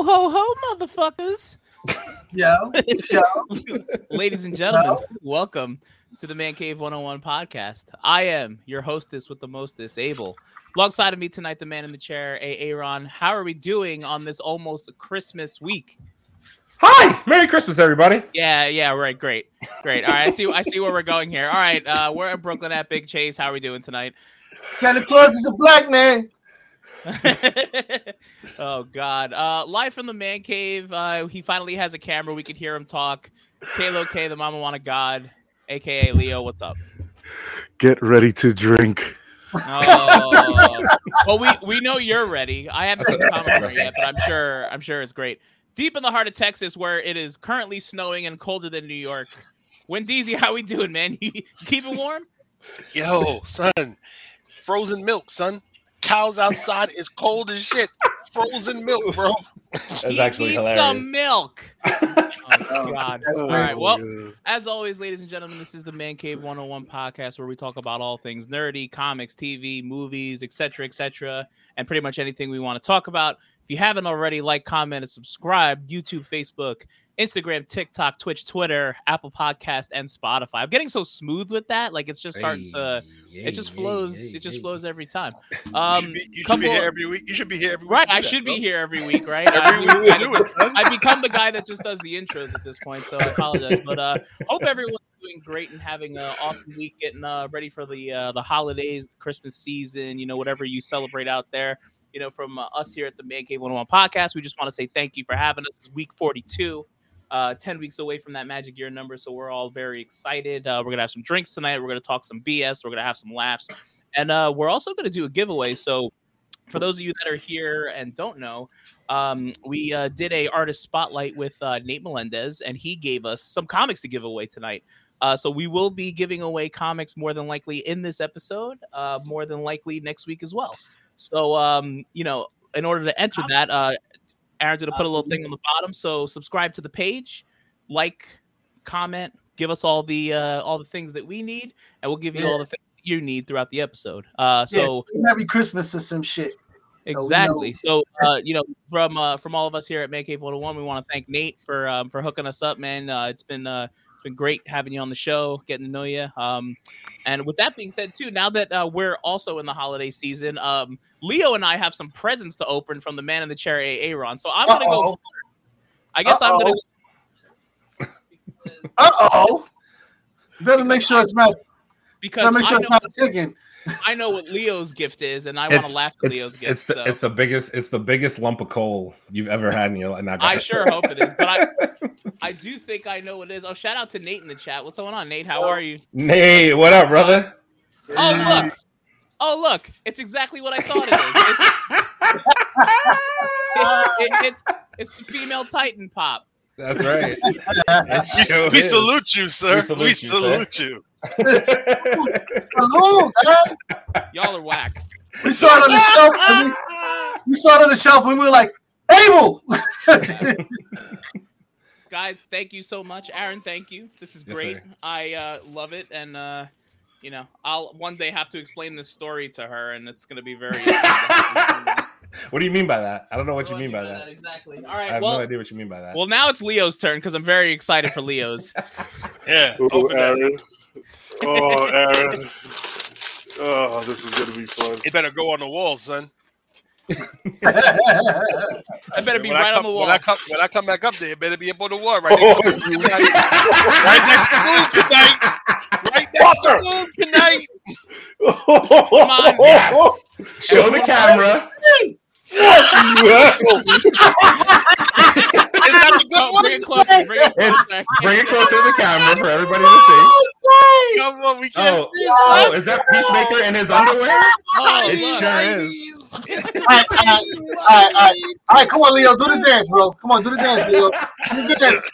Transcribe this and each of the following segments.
Ho ho ho, motherfuckers! Yo, yo. Ladies and gentlemen, welcome to the Man Cave 101 podcast. I am your hostess with the mostest, Abel. Alongside of me tonight, the man in the chair, A. Aaron. How are we doing on this almost Christmas week? Hi, Merry Christmas, everybody. Yeah, yeah, right, great, great. All right, I see, I see where we're going here. All right, uh, we're in Brooklyn at Big Chase. How are we doing tonight? Santa Claus is a black man. oh God! Uh, live from the man cave. Uh, he finally has a camera. We can hear him talk. Kalo K, the Mama Wanna God, aka Leo. What's up? Get ready to drink. Oh, well, we we know you're ready. I haven't seen the comment yet, but I'm sure I'm sure it's great. Deep in the heart of Texas, where it is currently snowing and colder than New York. Wendeezy, how we doing, man? You keeping warm? Yo, son, frozen milk, son. Cows outside is cold as shit. Frozen milk, bro. That's He actually needs hilarious. some milk. Oh, God. That's All way right. too Well, as always, ladies and gentlemen, this is the Man Cave 101 podcast where we talk about all things nerdy, comics, TV, movies, etc., etc., and pretty much anything we want to talk about. If you haven't already, like, comment, and subscribe. YouTube, Facebook, Instagram, TikTok, Twitch, Twitter, Apple Podcast, and Spotify. I'm getting so smooth with that, like it's just starting to. It just flows. It just flows every time. you Um, should be, you should be here every week. You should be here every week. Right, I that, should bro. be here every week, right? Every I, week we do it. I become the guy that just does the intros at this point, so I apologize. But uh hope everyone's doing great and having an awesome week, getting uh, ready for the uh, the holidays, Christmas season, you know, whatever you celebrate out there. You know, from uh, us here at the Man Cave 101 podcast, we just want to say thank you for having us. It's week 42. Uh, 10 weeks away from that magic year number. So we're all very excited. Uh, we're going to have some drinks tonight. We're going to talk some BS. We're going to have some laughs. And uh, we're also going to do a giveaway. So for those of you that are here and don't know, um, we uh, did a artist spotlight with uh, Nate Melendez, and he gave us some comics to give away tonight. Uh, so we will be giving away comics more than likely in this episode, uh, more than likely next week as well. So um, you know, in order to enter that, uh, Aaron's gonna put a little thing on the bottom. So subscribe to the page, like, comment, give us all the uh, all the things that we need, and we'll give you all the things you need throughout the episode. Uh, so Merry Christmas or some shit. So we know- Exactly. So, uh, you know, from uh, from all of us here at Man Cave 101, we want to thank Nate for um, for hooking us up, man. Uh, it's been uh, it's been great having you on the show, getting to know you. Um, and with that being said, too, now that uh, we're also in the holiday season, um, Leo and I have some presents to open from the man in the chair, Aaron. So I'm gonna go. First. I guess I'm gonna. Uh oh. Better make sure it's not. Because Better make sure it's not chicken. I know what Leo's gift is, and I want to laugh at Leo's gift. it's the so. it's the biggest it's the biggest lump of coal you've ever had in your life. I sure hope it is, but I I do think I know what it is. Oh, shout out to Nate in the chat. What's going on, Nate? How are you? Nate, what up, brother? Oh look, oh look, it's exactly what I thought it is. It's, it, it's it's the female Titan pop. That's right. We, we salute you, sir. We We salute salute, you, sir. you. Hello, guy. Y'all are whack. We saw it on the shelf. And we, we saw it on the shelf and we were like, Abel. Guys, thank you so much. Aaron, thank you. This is Yes, great. sir. I uh, love it, and uh, you know, I'll one day have to explain this story to her, and it's gonna be very. what do you mean by that? I don't know what you mean by that. Exactly. All right. I have Well, no idea what you mean by that. well, now it's Leo's turn because I'm very excited for Leo's. Yeah. Ooh, Open. Aaron. Oh, Aaron. Oh, this is gonna be fun. It better go on the wall, son. I better be When right come, on the wall. When I come, when I come back up there, it better be up on the wall, right next to Oh, Moon Knight. Right next to Moon Knight. Right next to Moon Knight. Come on, yes. Show the camera. Is that the good Oh, one? bring it closer. Bring it closer. Bring it closer to the camera for everybody to see. Come on, we can't Oh, see. oh, son. is that Peacemaker in his underwear? Oh, It look. sure is. All right, all right, all right, all right. All right, come on, Leo. Do the dance, bro. Come on, do the dance, Leo. Do the dance.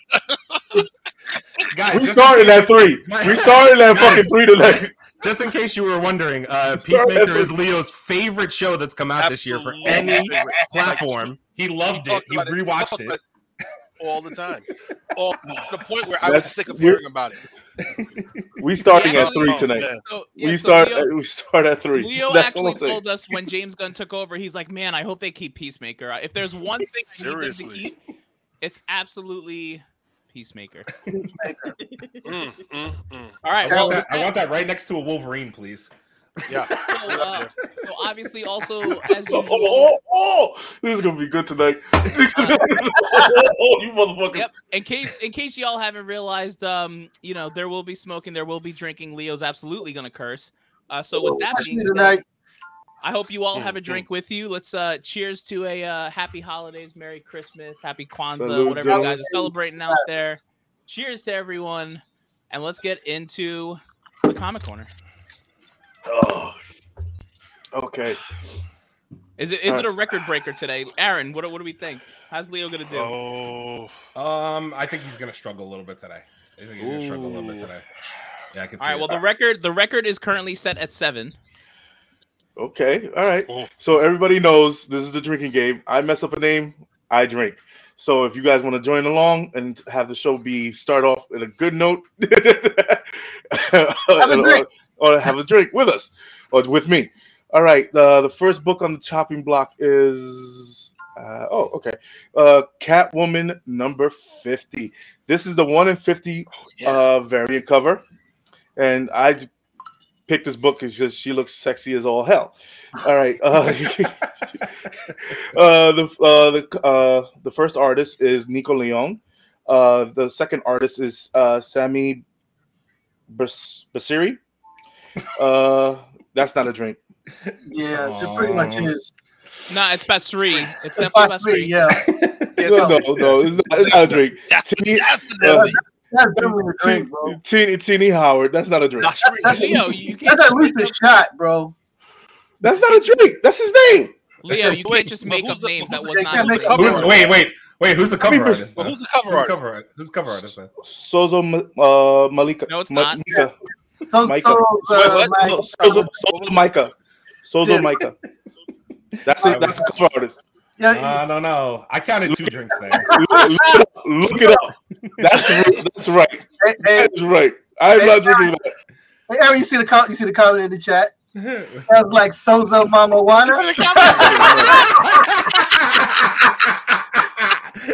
Guys, We started at three. We started at fucking three tonight. Just in case you were wondering, uh, Peacemaker is Leo's favorite show that's come out this year for any platform. He loved it. He about it. rewatched it. all the time. All to the point where I was sick of hearing about it. We starting Yeah, at three oh, tonight. So, yeah, we so start. Leo, we start at three. Leo That's actually I'm saying. told us when James Gunn took over, he's like, "Man, I hope they keep Peacemaker. If there's one thing I need them to Seriously. keep, it's absolutely Peacemaker." Peacemaker. Mm, mm, mm. All right. I Well, want, that, I want that right next to a Wolverine, please. Yeah. so, uh, so obviously, also as Oh, usual, oh, oh, this is gonna be good tonight. oh, you motherfuckers! Yep. In case in case y'all haven't realized, um, you know, there will be smoking, there will be drinking. Leo's absolutely gonna curse. Uh, so with that Especially being said, tonight. I hope you all have a drink with you. Let's uh cheers to a uh, happy holidays, Merry Christmas, Happy Kwanzaa, Salute, whatever you guys are celebrating out there. Cheers to everyone, and let's get into the comic corner. Oh. Okay. Is it is it a record breaker today, Aaron? What do- what do we think? How's Leo gonna do? Oh, Um, I think he's gonna struggle a little bit today. I think he's gonna struggle a little bit today. Yeah, I can see all right. it. Well, the record the record is currently set at seven. Okay. All right. So everybody knows this is the drinking game. I mess up a name, I drink. So if you guys want to join along and have the show be start off in a good note, Have a drink. or have a drink with us or with me. All right. Uh, the first book on the chopping block is uh, oh okay, uh, Catwoman number fifty. This is the one in fifty oh yeah. uh, variant cover, and I j- picked this book because she looks sexy as all hell. All right, uh, uh, the uh, the uh, the first artist is Nico Leon. Uh, the second artist is uh, Sammy Bas- Basiri. Uh, that's not a drink. Yeah, it pretty much is. No, it's best three. It's It's definitely past best three, three. yeah. Yeah, No, no, no, it's not, it's not a drink. That's Tini- definitely That's definitely a drink, bro. Tini, Tini Howard. That's not a drink. not That's- true. Leo, you can't That's just at least a up, shot, bro. That's not a drink. That's his name. Leo, you Wait, can't just make who's up the- names that was not. can't make opening up up. Who's, wait, wait, wait. Who's the cover I mean, artist? But then? who's the cover Who's the art? Who's the cover artist then? Sozo uh, Malika. No, it's Ma- not. Mika. So, Micah. so, uh, What? Mike- So- Sozo, Sozo Micah. Sozo Yeah. Micah. That's it. That's the cover artist. Yeah, Uh, no, no. I counted two drinks there. Look, look it up. Look it up. That's that's right. hey, hey, That's right. I'm Hey, not drinking that. hey, Aaron, you see the com- you see the comment in the chat? Sounds like Sozo Mama Wana.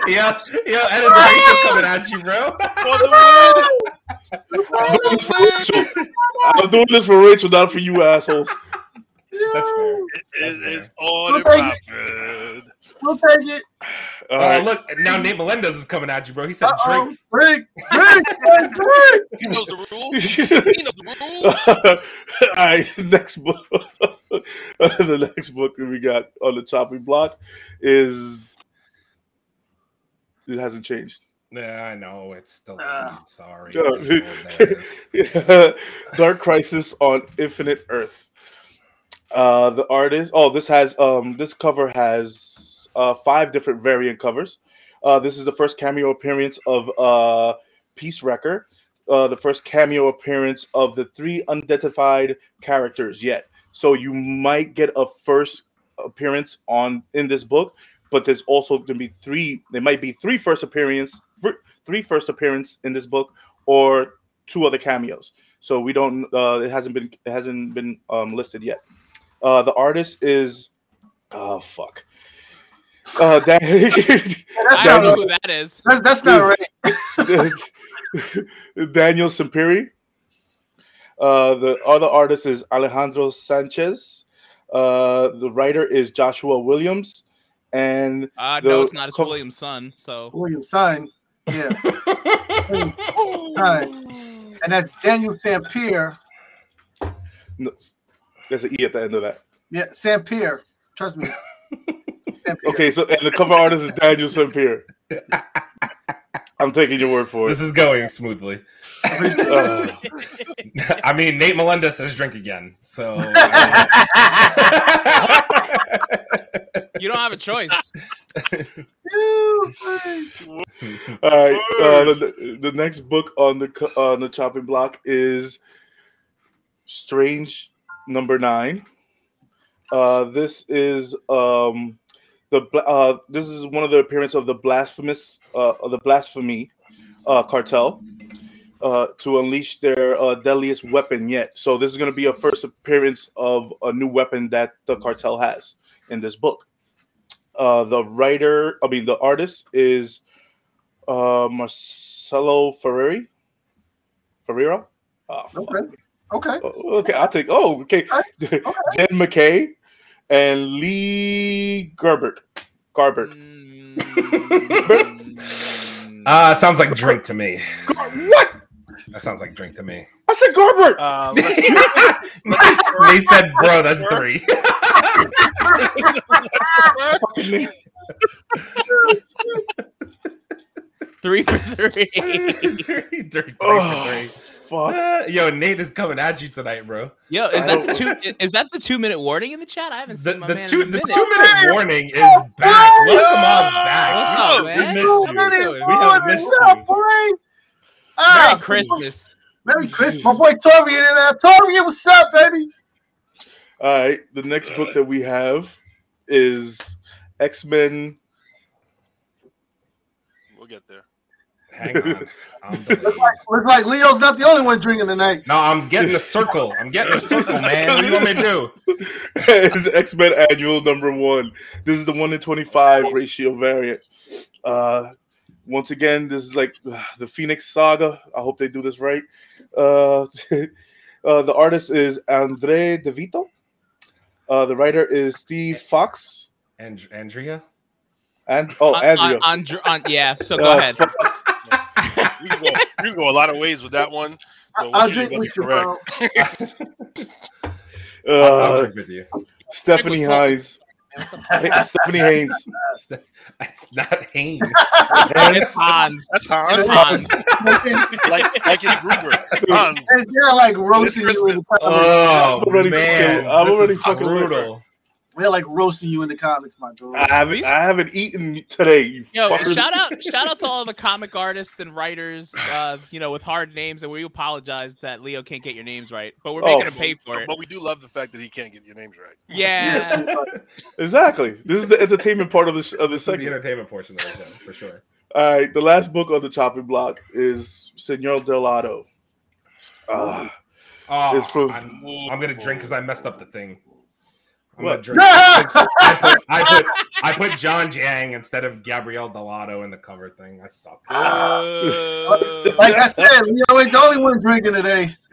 yeah, yeah, Edison Rachel coming at you, bro. For the win. I'm doing this for Rachel, not for you assholes. That's fair. It's, it's on We'll and take it. We'll take it. All Oh, right. look, now Nate Melendez is coming at you, bro. He said Uh-oh. drink. Drink, drink, drink, drink. He knows the rules. He knows the rules. All right, next book. the next book that we got on the chopping block is it hasn't changed. Yeah, I know. It's still Ah. sorry. Yeah. It's old, there it is. Dark Crisis on Infinite Earth. Uh, the artist. Oh, this has um this cover has uh five different variant covers. Uh, this is the first cameo appearance of uh Peace Wrecker. Uh, the first cameo appearance of the three unidentified characters yet. So you might get a first appearance on in this book, but there's also going to be three. There might be three first appearance, three first appearance in this book, or two other cameos. So we don't. Uh, it hasn't been. It hasn't been um, listed yet. Uh, the artist is. Oh fuck. Uh, Dan- That's I don't know who that is. That's, that's not right. Daniel Sampiri. Uh, the other artist is Alejandro Sanchez. Uh, the writer is Joshua Williams, and Uh, The no, it's not. It's co- William's son. So William Son. Yeah. Son. And that's Daniel Sampere. no, there's an e at the end of that. Yeah, Sampere. Trust me. Okay, so and the cover artist is Daniel Sampiri. I'm taking your word for it. This is going smoothly. Uh, I mean, Nate Melendez says drink again. So you don't have a choice. All right. Uh, the, the next book on the on the chopping block is Strange Number Nine. Uh, this is um, the uh, this is one of the appearance of the blasphemous uh, of the blasphemy uh, cartel uh, to unleash their uh, deadliest weapon yet. So this is going to be a first appearance of a new weapon that the cartel has in this book. Uh, the writer, I mean, the artist is uh, Marcelo Ferreri. Ferreira. Oh. Okay. Okay. Oh, okay, I'll take. Oh, okay. Jen MacKay and Lee Gerbert. Garbert. Mm, Uh, sounds like drink to me. Gar- what? That sounds like drink to me. I said Garbert. Uh, they said, bro, that's three. Three for three. three, three Oh, for three. Fuck. Uh, yo, Nate is coming at you tonight, bro. Yo, is I that the two? Is that the two minute warning in the chat? I haven't The, seen my the man two in a the minute. two minute warning is back. Welcome on back. What's up, We missed you. We have missed What up, you. boy? Merry Ah, Christmas. Merry Christmas. My boy Torian in there. Torian, what's up, baby? All right. The next book that we have is X Men. we'll get there. Hang on. I'm. Looks like Leo's not the only one drinking tonight. No, I'm getting a circle. I'm getting a circle, man. What do you want me to do? is X Men Annual Number One. This is the one in twenty five ratio variant. Uh, once again, this is like uh, the Phoenix Saga. I hope they do this right. Uh, uh, the artist is Andre Di Vito. Uh, the writer is Steve Foxe. And Andrea? And oh, Andrea. on- on dr- on- yeah. So go Uh, ahead. We can, go, we can go a lot of ways with that one. but what I'll you drink with you, wasn't bro. I'll Uh, drink with you. Stephanie Drink Hines. Stephanie Haynes. It's not Haynes. It's Hans. That's It's Hans. Hans. like, like in Gruber. Hans. And they're like roasting you in the. Oh I'm already man, fucking- I'm this already is fucking brutal. They're like roasting you in the comics, my dude. I haven't, I haven't eaten today. You Yo, fuckers. shout out, shout out to all the comic artists and writers, uh, you know, with hard names, and we apologize that Leo can't get your names right, but we're Oh. making him pay for it. But we do love the fact that he can't get your names right. Yeah, Exactly. This is the entertainment part of the sh- of the This is the entertainment portion of the show, for sure. All right, the last book on the chopping block is Senor Delado. Uh, Oh, It's from- I'm, I'm gonna drink because I messed up the thing. I'm What? gonna drink. I put, I put I put John Jang instead of Gabrielle Delato in the cover thing. I suck. Uh, like I said, Leo ain't the only one drinking today.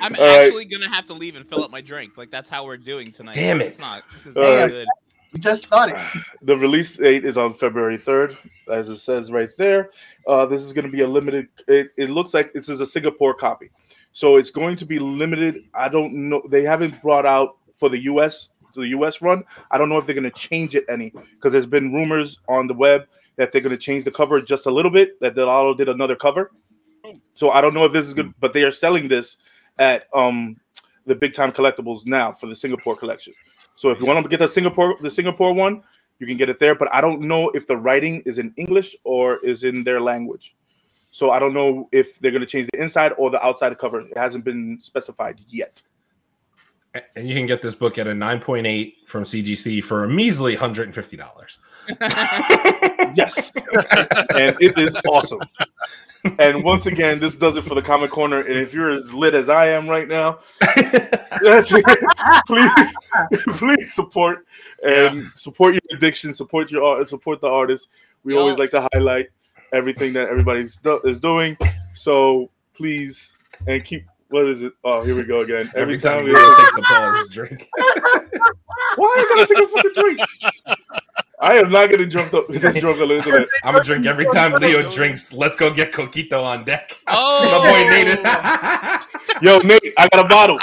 I'm All right. actually gonna have to leave and fill up my drink. Like that's how we're doing tonight. Damn It's it. not. This is All not right. good. We just started. the release date is on February 3rd, as it says right there. Uh, this is going to be a limited. It, it looks like this is a Singapore copy, so it's going to be limited. I don't know. They haven't brought out for the U.S. the U.S. run. I don't know if they're going to change it any because there's been rumors on the web that they're going to change the cover just a little bit. That Delalo did another cover, so I don't know if this is good. But they are selling this at um the big time collectibles now for the Singapore collection. So if you want to get the Singapore the Singapore one, you can get it there. But I don't know if the writing is in English or is in their language. So I don't know if they're going to change the inside or the outside cover. It hasn't been specified yet. And you can get this book at a 9.8 from CGC for a measly $150. Yes, and it is awesome. And once again, this does it for the Comic Corner. And if you're as lit as I am right now, please, please support and support your addiction, support your art, support the artist. We Yo. always like to highlight everything that everybody's do- is doing. So please and keep. What is it? Oh, here we go again. Every time we Leo takes a pause, drink. why am I gotta take a fucking drink? I am not getting drunk up. This drunk on. I'm gonna drink every time Leo drinks. Let's go get Coquito on deck. Oh, My boy Nate. Yo, Nate, I got a bottle.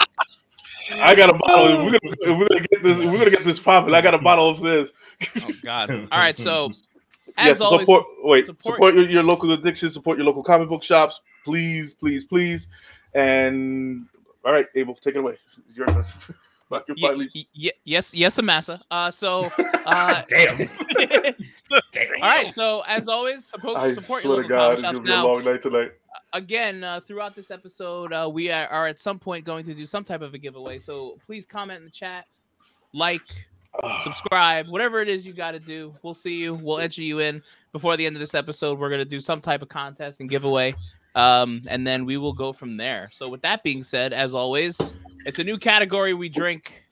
I got a bottle. We're gonna, we're gonna get this. We're gonna get this popping. I got a bottle upstairs. oh God! All right, so as yes, always, support. Wait, support- support, your, your local addiction. Support your local comic book shops, please, please, please. And all right, Abel, take it away. It's your turn. Y- finally. y- y- yes, yes, Amasa. Uh, so uh, Damn. all Damn. right, so as always, support, I support your swear to local God, comic it's shops gonna a now. long night tonight. again, uh, throughout this episode, uh, we are, are at some point going to do some type of a giveaway. So please comment in the chat, like, subscribe, whatever it is you got to do. We'll see you. We'll enter you in before the end of this episode. We're gonna do some type of contest and giveaway, um, and then we will go from there. So, with that being said, as always, it's a new category we drink.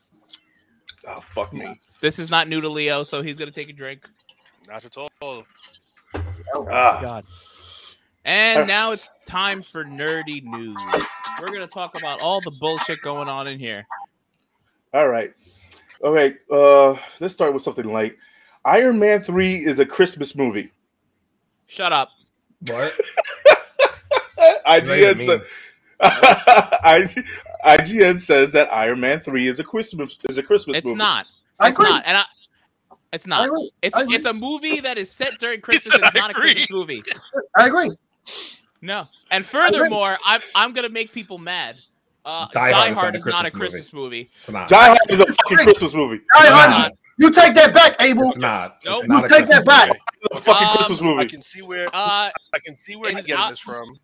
Oh fuck me. This is not new to Leo, so he's gonna take a drink. Not at all. Ah, God. And now it's time for nerdy news. We're gonna talk about all the bullshit going on in here. all right. All right. Uh, let's start with something light. Iron Man three is a Christmas movie. Shut up. What? What does that IGN said. IGN says that Iron Man three is a Christmas is a Christmas It's movie. not. It's agree. not. And I, it's not. It's I it's a movie that is set during Christmas. said, It's not a. Christmas movie. I agree. No. And furthermore, I'm I'm gonna make people mad. Uh, Die Die, Hard Hard, is is not a not a Christmas Christmas movie. It's not. Die Hard is a fucking Christmas movie. Die It's Hard, not. you take that back, Abel. It's not. Nope. It's not You a take that back. movie. It's a fucking Um, Christmas I can see where Uh, I can see where he's getting out- this from.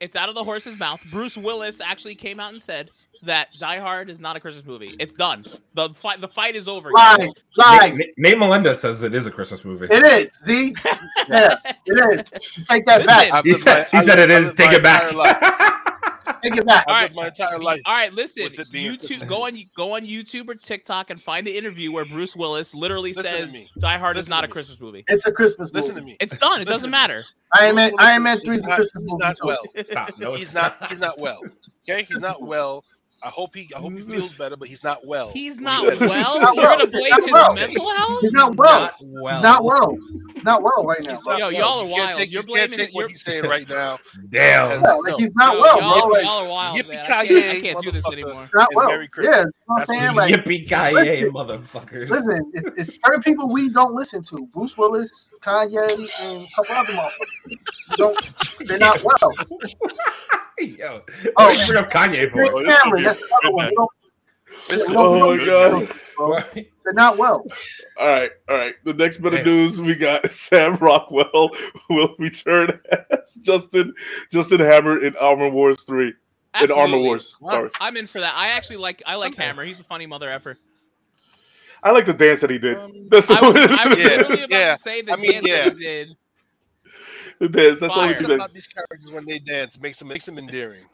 it's out of the horse's mouth. Bruce Willis actually came out and said that Die Hard is not a Christmas movie. It's done. The fight the fight is over. Lies, guys. lies. Nate, Nate Melendez says it is a Christmas movie. It is. Z. Yeah, it is. Take that Listen, back. He said, my- he said it is. Take it back. entire life. Take it back. I've my entire life. All right, listen. With it being a YouTube, go on, go on YouTube or TikTok and find the interview where Bruce Willis literally Listen says. Die Hard is not a. Christmas movie. It's a Christmas movie. Listen to me. It's done. It Listen doesn't matter. Iron Man. Bruce Willis Iron Man is- three is he's a not- Christmas he's movie not well. Stop. No, He's not. He's not well. Okay, he's not well. I hope he. I hope he feels better, but he's not well. He's not he well. You're gonna blame his well. mental health. He's not well. Not well. He's not well. He's not well right now. He's Yo, well. y'all are You can't wild. Take, You're you can't blaming take it- what you're- he's saying right now. Damn. Yeah, like he's not Yo, well, y'all, bro. Y'all are wild, Yippee man. I ki can't, I can't do this motherfucker. anymore. not well. Merry Yeah, Christmas. you know what I'm saying? what Like, Yippee ki motherfuckers. listen, it's, it's certain people we don't listen to. Bruce Willis, Kanye, and a couple other motherfuckers. Don't. They're not well. Yo, Oh. you bring up Kanye for Rick Oh, Cameron, that's the other one. We don't- This we could don't- be Oh my god. Bro. what? They're not well. All right, all right. The next bit of news we got Sam Rockwell will return as Justin Justin Hammer in Armor Wars 3. In Armor Wars. Sorry. I'm in for that. I actually like. I like Okay. Hammer. He's a funny mother effer. I like the dance that he did. Um, That's I was, I was Yeah, literally about yeah. to say the I mean, dance yeah. that he did. the dance. That's all we Fire. can about these characters when they dance makes them makes them endearing.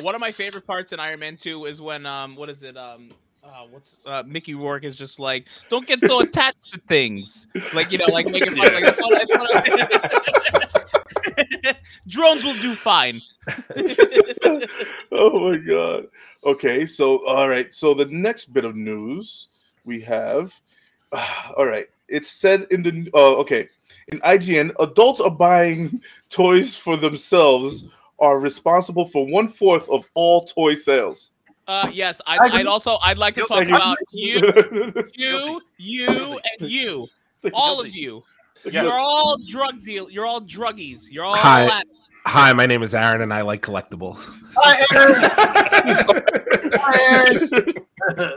One of my favorite parts in Iron Man 2 is when um what is it um uh, what's uh, Mickey Rourke is just like don't get so attached to things like you know like making fun like that's that's drones will do fine. oh my god. Okay, so all right. So the next bit of news we have. all right. It's said in the uh, okay in IGN, adults are buying toys for themselves are responsible for one fourth of all toy sales. Uh yes, I I'd. I'd also I'd like to Guilty. talk about you, you, you, and you, all of you. Yes. You're all drug deal. You're all druggies. You're all. Hi. at- Hi, my name is Aaron, and I like collectibles. Hi, Aaron. Hi, Aaron.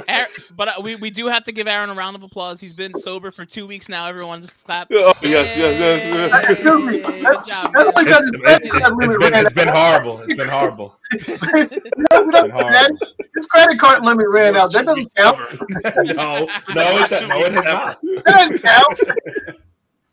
Aaron, but uh, we, we do have to give Aaron a round of applause. He's been sober for two weeks now. Everyone just clap. Oh, yes, yes, yes, yes. Excuse me. Hey, That's- Good job, that's man. It's, it's- it's been, it's been horrible. It's been horrible. No, we don't do that. His credit card limit ran out. That doesn't count. No, no, it's, no, it has not. That doesn't count.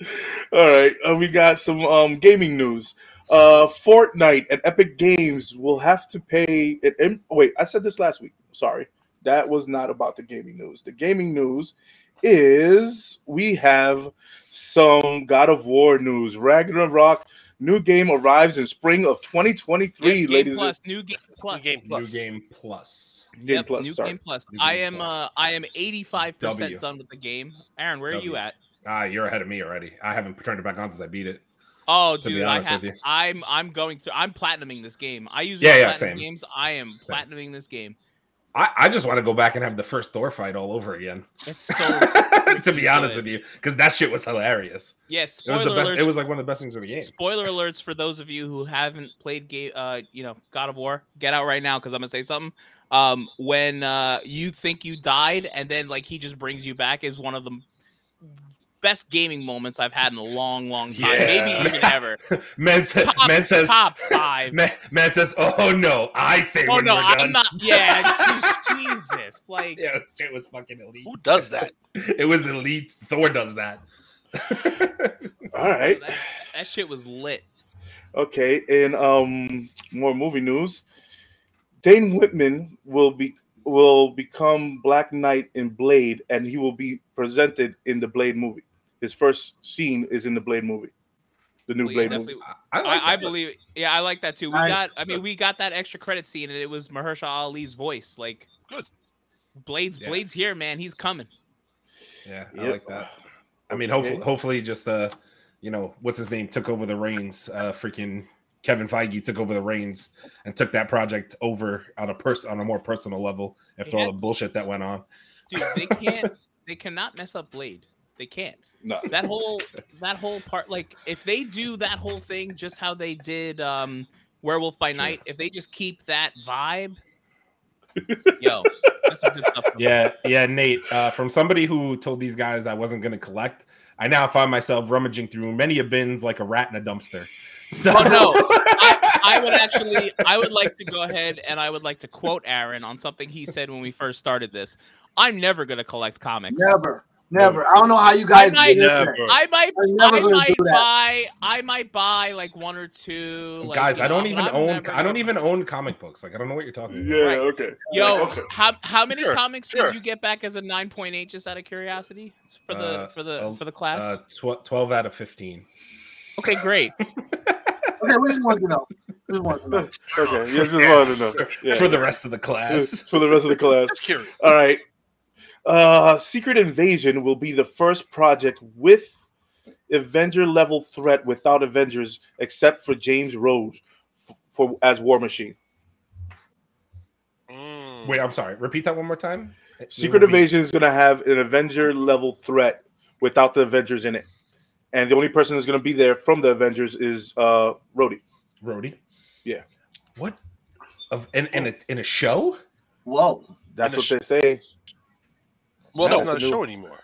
All right, uh, we got some um, gaming news. Uh, Fortnite and Epic Games will have to pay. An, im- wait, I said this last week. Sorry, that was not about the gaming news. The gaming news is we have some God of War news. Ragnarok new game arrives in spring of 2023, Yeah, Game ladies. Plus, new game plus. New game plus. New game plus. Game Yep, Plus, new sorry. game plus. New I am plus. uh I am 85 percent done with the game. Aaron, where are you at? Ah, you're ahead of me already. I haven't turned it back on since I beat it. Oh, dude, I honest have. with you. I'm I'm going through. I'm platinuming this game. I usually Yeah, yeah, platinum same. games. I am Same. platinuming this game. I, I just want to go back and have the first Thor fight all over again. It's so. to be honest good. with you, because that shit was hilarious. yes, It was the best. alerts. It was like one of the best things in the game. Spoiler alerts for those of you who haven't played game, uh, you know, God of War. Get out right now because I'm gonna say something. Um, when uh, you think you died and then like he just brings you back is one of the best gaming moments I've had in a long, long time, Yeah. maybe even ever. Man, says, Top, man says, top five. man, man says, oh no, I say oh when no, we're I'm done. not. Yeah, je- Jesus, like yeah, shit was fucking elite. Who does that? It was elite. Thor does that. All right. that, that shit was lit. Okay. and um more movie news, Dane Whitman will be will become Black Knight in Blade, and he will be presented in the Blade movie. His first scene is in the Blade movie, the new Well, yeah, Blade definitely- movie. I, like I, I believe. Yeah, I like that too. We I- got. I mean, we got that extra credit scene, and it was Mahershala Ali's voice. Like, Good. Blades, Yeah. Blades here, man. He's coming. Yeah, I Yep. like that. I mean, hopefully, hopefully, just uh, you know, what's his name took over the reins. Uh, freaking Kevin Feige took over the reins and took that project over on a person on a more personal level after all the bullshit that went on. Dude, they can't. they cannot mess up Blade. They can't. No. That whole that whole part, like, if they do that whole thing just how they did um Werewolf by Night, if they just keep that vibe, yo, that's some good stuff. Yeah, yeah, Nate. Uh, from somebody who told these guys I wasn't going to collect, I now find myself rummaging through many a bins like a rat in a dumpster. So Oh, no. I, I would actually, I would like to go ahead and I would like to quote Aaron on something he said when we first started this. I'm never gonna collect comics. Never, never. I don't know how you guys I did never. I might, I'm never I might do buy, I might buy like one or two. Like, guys, I don't know, even I'm own. never I don't even own comic books. Like I don't know what you're talking about. Yeah. Right. Okay. Yo, Okay. how how many Sure, comics sure. did you get back as a 9.8? Just out of curiosity, for the Uh, for the uh, for the class. Uh, tw- Twelve out of fifteen. okay, great. Okay, we just wanted to know. Just wanted to know. Okay. You just wanted to know. Yeah. For the rest of the class. For the rest of the class. Just curious. All right. Uh, Secret Invasion will be the first project with Avenger level threat without Avengers, except for James Rhodes for as War Machine. Mm. Wait, I'm sorry. Repeat that one more time. Secret will be- Invasion is going to have an Avenger level threat without the Avengers in it, and the only person that's going to be there from the Avengers is uh Rhodey. Rhodey. Yeah. What? Of in in a in a show? Whoa. That's what the they say. Well, That's that's not a new- show anymore.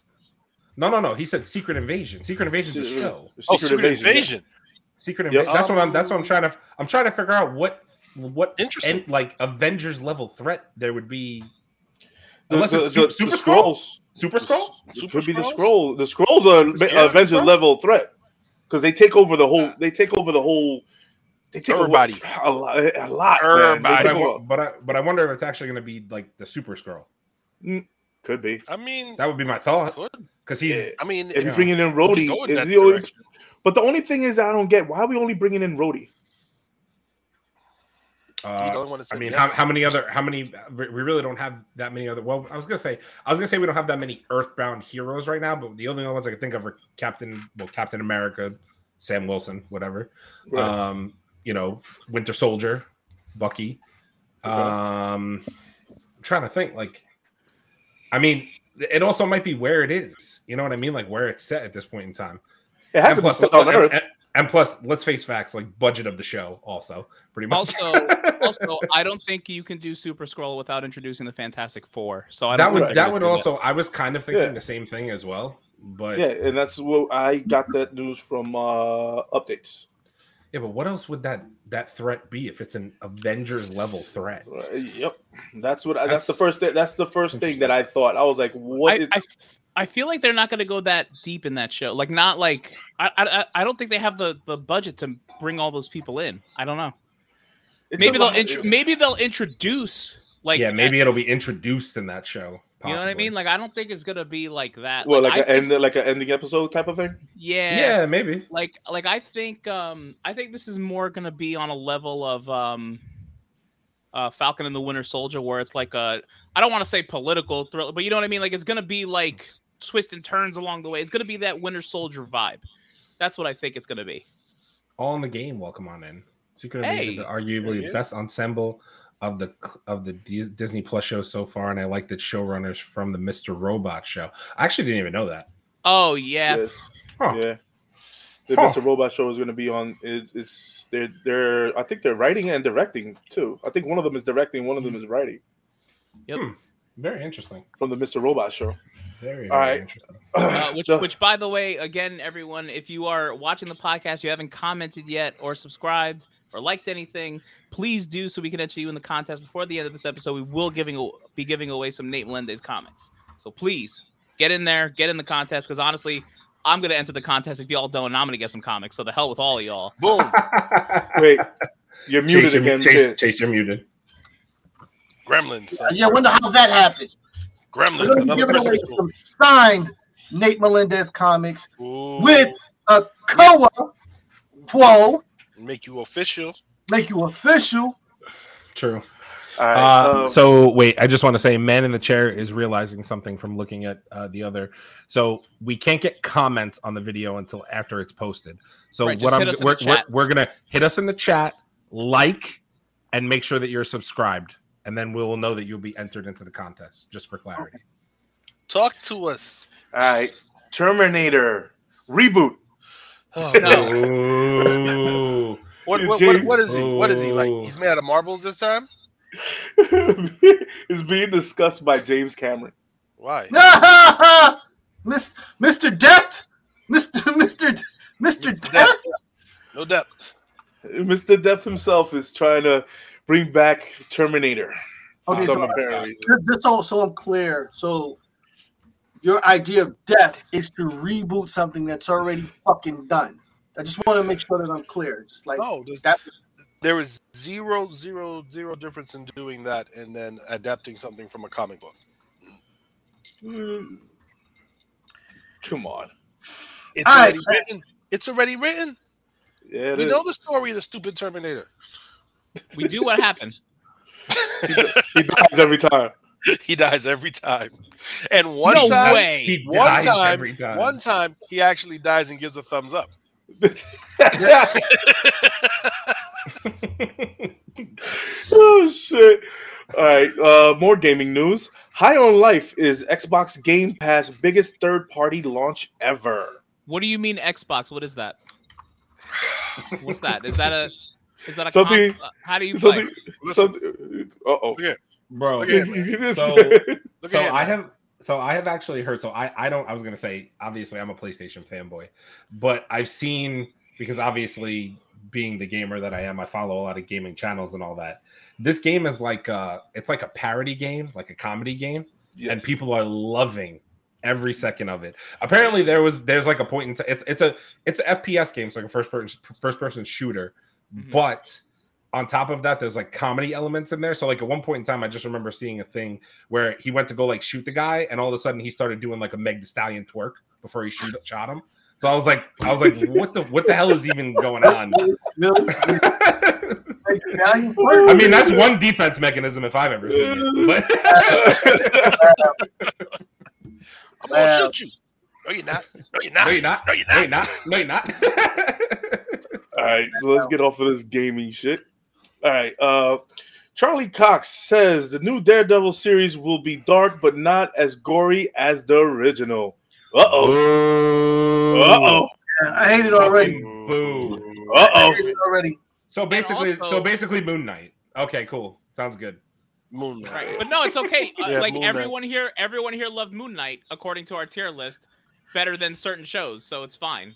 No, no, no. He said Secret Invasion. Secret Invasion's a Secret- show. Oh, Secret Invasion. Secret Yep. Invasion. That's what I'm. That's what I'm Um, trying to. I'm trying to figure out what what Interesting. and like Avengers level threat there would be. The, Unless the, it's the, Su- the Super Skrull. Skrulls. Super Skrull. It Super could be the Skrull. The Skrulls are Yeah, yeah, Avenger Skrull. level threat because they take over the whole. They take over the whole. They take Everybody. over a lot. A lot. man. Everybody. But I, take wa- over- but I but I wonder if it's actually going to be like the Super Skrull. Could be. I mean, That would be my thought could. because he's. Yeah. I mean, If you're bringing in we Rhodey, could go in is the only, but the only thing is I don't get why are we only bringing in Rhodey? Uh, only one that I mean, yes. how, how many other? How many? We we really don't have that many other. Well, I was gonna say, I was gonna say we don't have that many Earthbound heroes right now, but the only ones I can think of are Captain, well, Captain America, Sam Wilson, whatever. Right. Um, you know, Winter Soldier, Bucky. Okay. Um, I'm trying to think. Like, I mean, it also might be where it is. You know what I mean? Like where it's set at this point in time. It has And to plus, set on and- Earth. and- and plus, let's face facts. Like budget of the show, also pretty much. Also, also, I don't think you can do Super Skrull without introducing the Fantastic Four. So I that don't would that would gonna also. I was kind of thinking Yeah. the same thing as well, but Yeah, yeah. and that's what I got that news from uh updates. Yeah, but what else would that that threat be if it's an Avengers level threat? Uh, yep, that's what. I, that's, the first. Thing, that's the first thing that I thought. I was like, what? I, is- I, f- I feel like they're not going to go that deep in that show. Like, not like I, I, I don't think they have the, the budget to bring all those people in. I don't know. it's Maybe they'll lot- intro, maybe they'll introduce like yeah, maybe it'll be introduced in that show. You know what I mean. Like, I don't think it's gonna be like that. Well, like, I an think- end, like an ending episode type of thing. yeah, yeah, maybe. like like I think um I think this is more gonna be on a level of um uh Falcon and the Winter Soldier where it's like a I don't want to say political thriller, but you know what I mean? Like it's gonna be like twists and turns along the way. It's gonna be that Winter Soldier vibe. That's what I think it's gonna be. All in the game. Welcome on in. Secret Hey. Invasion, arguably the best ensemble of the of the Disney Plus show so far, and I like the showrunners from the Mr. Robot show. I actually didn't even know that. Oh yeah. Yes. Huh. Yeah. The Huh. Mr. Robot show is going to be on. Is it's they're they're I think they're writing and directing too. I think one of them is directing, one of them is writing Yep. Very interesting. from the Mr. Robot show. Very, very All right. interesting. Uh, which, which, by the way, again, everyone, if you are watching the podcast, you haven't commented yet or subscribed or liked anything, please do so we can enter you in the contest before the end of this episode. We will giving be giving away some Nate Melendez comics. So please get in there, get in the contest, because honestly, I'm gonna enter the contest if y'all don't, and I'm gonna get some comics. So the hell with all of y'all. Boom. Wait, you're muted Chase, again. Chase, Chase. Chase, you're muted. Gremlins. Yeah, I wonder how that happened. We're Gremlins. going to be Another giving away some signed Nate Melendez comics Ooh. with a Koa Quo, make you official. make you official. True. All right, Uh, um, so wait, I just want to say, man in the chair is realizing something from looking at uh, the other. So we can't get comments on the video until after it's posted. So Right, what I'm hit us in we're, we're, we're gonna hit us in the chat, like, and make sure that you're subscribed, and then we will know that you'll be entered into the contest. Just for clarity. Talk to us. all right, Terminator reboot. Oh, No. no. What, what, what, what is he? What is he like? Oh. He's made out of marbles this time. is being discussed by James Cameron. Why? Miss, Mr. Death, Mr. Mr. Mr. Death. No depth. Mr. Death himself is trying to bring back Terminator. Okay, Some so apparent reason. just so, so I'm clear. So your idea of death is to reboot something that's already fucking done. I just want to make sure that I'm clear. Just like No, there's, that. there is zero, zero, zero difference in doing that and then adapting something from a comic book. Mm. Come on. It's All right. already written. It's already written. Yeah, We is. know the story of the stupid Terminator. We do what happened. he dies every time. he dies every time. And one no time, way. He one dies time, every time. one time, he actually dies and gives a thumbs up. oh shit! All right, uh, more gaming news. High on Life is Xbox Game Pass biggest third-party launch ever. What do you mean Xbox? What is that? What's that? Is that a is that a Something- cons- uh, how do you play? Something. Listen, something uh oh. Bro. Look at him. So- look so at him, I have so I have actually heard so I I don't I was gonna say obviously I'm a PlayStation fanboy, but I've seen because obviously being the gamer that I am, I follow a lot of gaming channels and all that. This game is like uh it's like a parody game, like a comedy game, and people are loving every second of it. Apparently there was there's like a point in time it's it's a it's a FPS game, it's like a first person first person shooter, Mhm. but on top of that, there's like comedy elements in there. So like at one point in time, I just remember seeing a thing where he went to go like shoot the guy, and all of a sudden he started doing like a Meg Thee Stallion twerk before he shoot shot him. So I was like, I was like, what the what the hell is even going on? I Like, now you work. mean, that's one defense mechanism if I've ever seen it. But I'm gonna shoot you. No, you're not. No, you're not. no, you're not. No, you're No, you're not. No, you're not. All right, so let's get off of this gaming shit. All right, uh, Charlie Cox says the new Daredevil series will be dark but not as gory as the original. Uh oh. Uh oh. I hate it already. Fucking Boo. Uh oh. already. So basically, also- so basically, Moon Knight. Okay, cool. Sounds good. Moon Knight. Right. But no, it's okay. Uh, Yeah, like Moon Knight. everyone here, everyone here loved Moon Knight according to our tier list better than certain shows, so it's fine.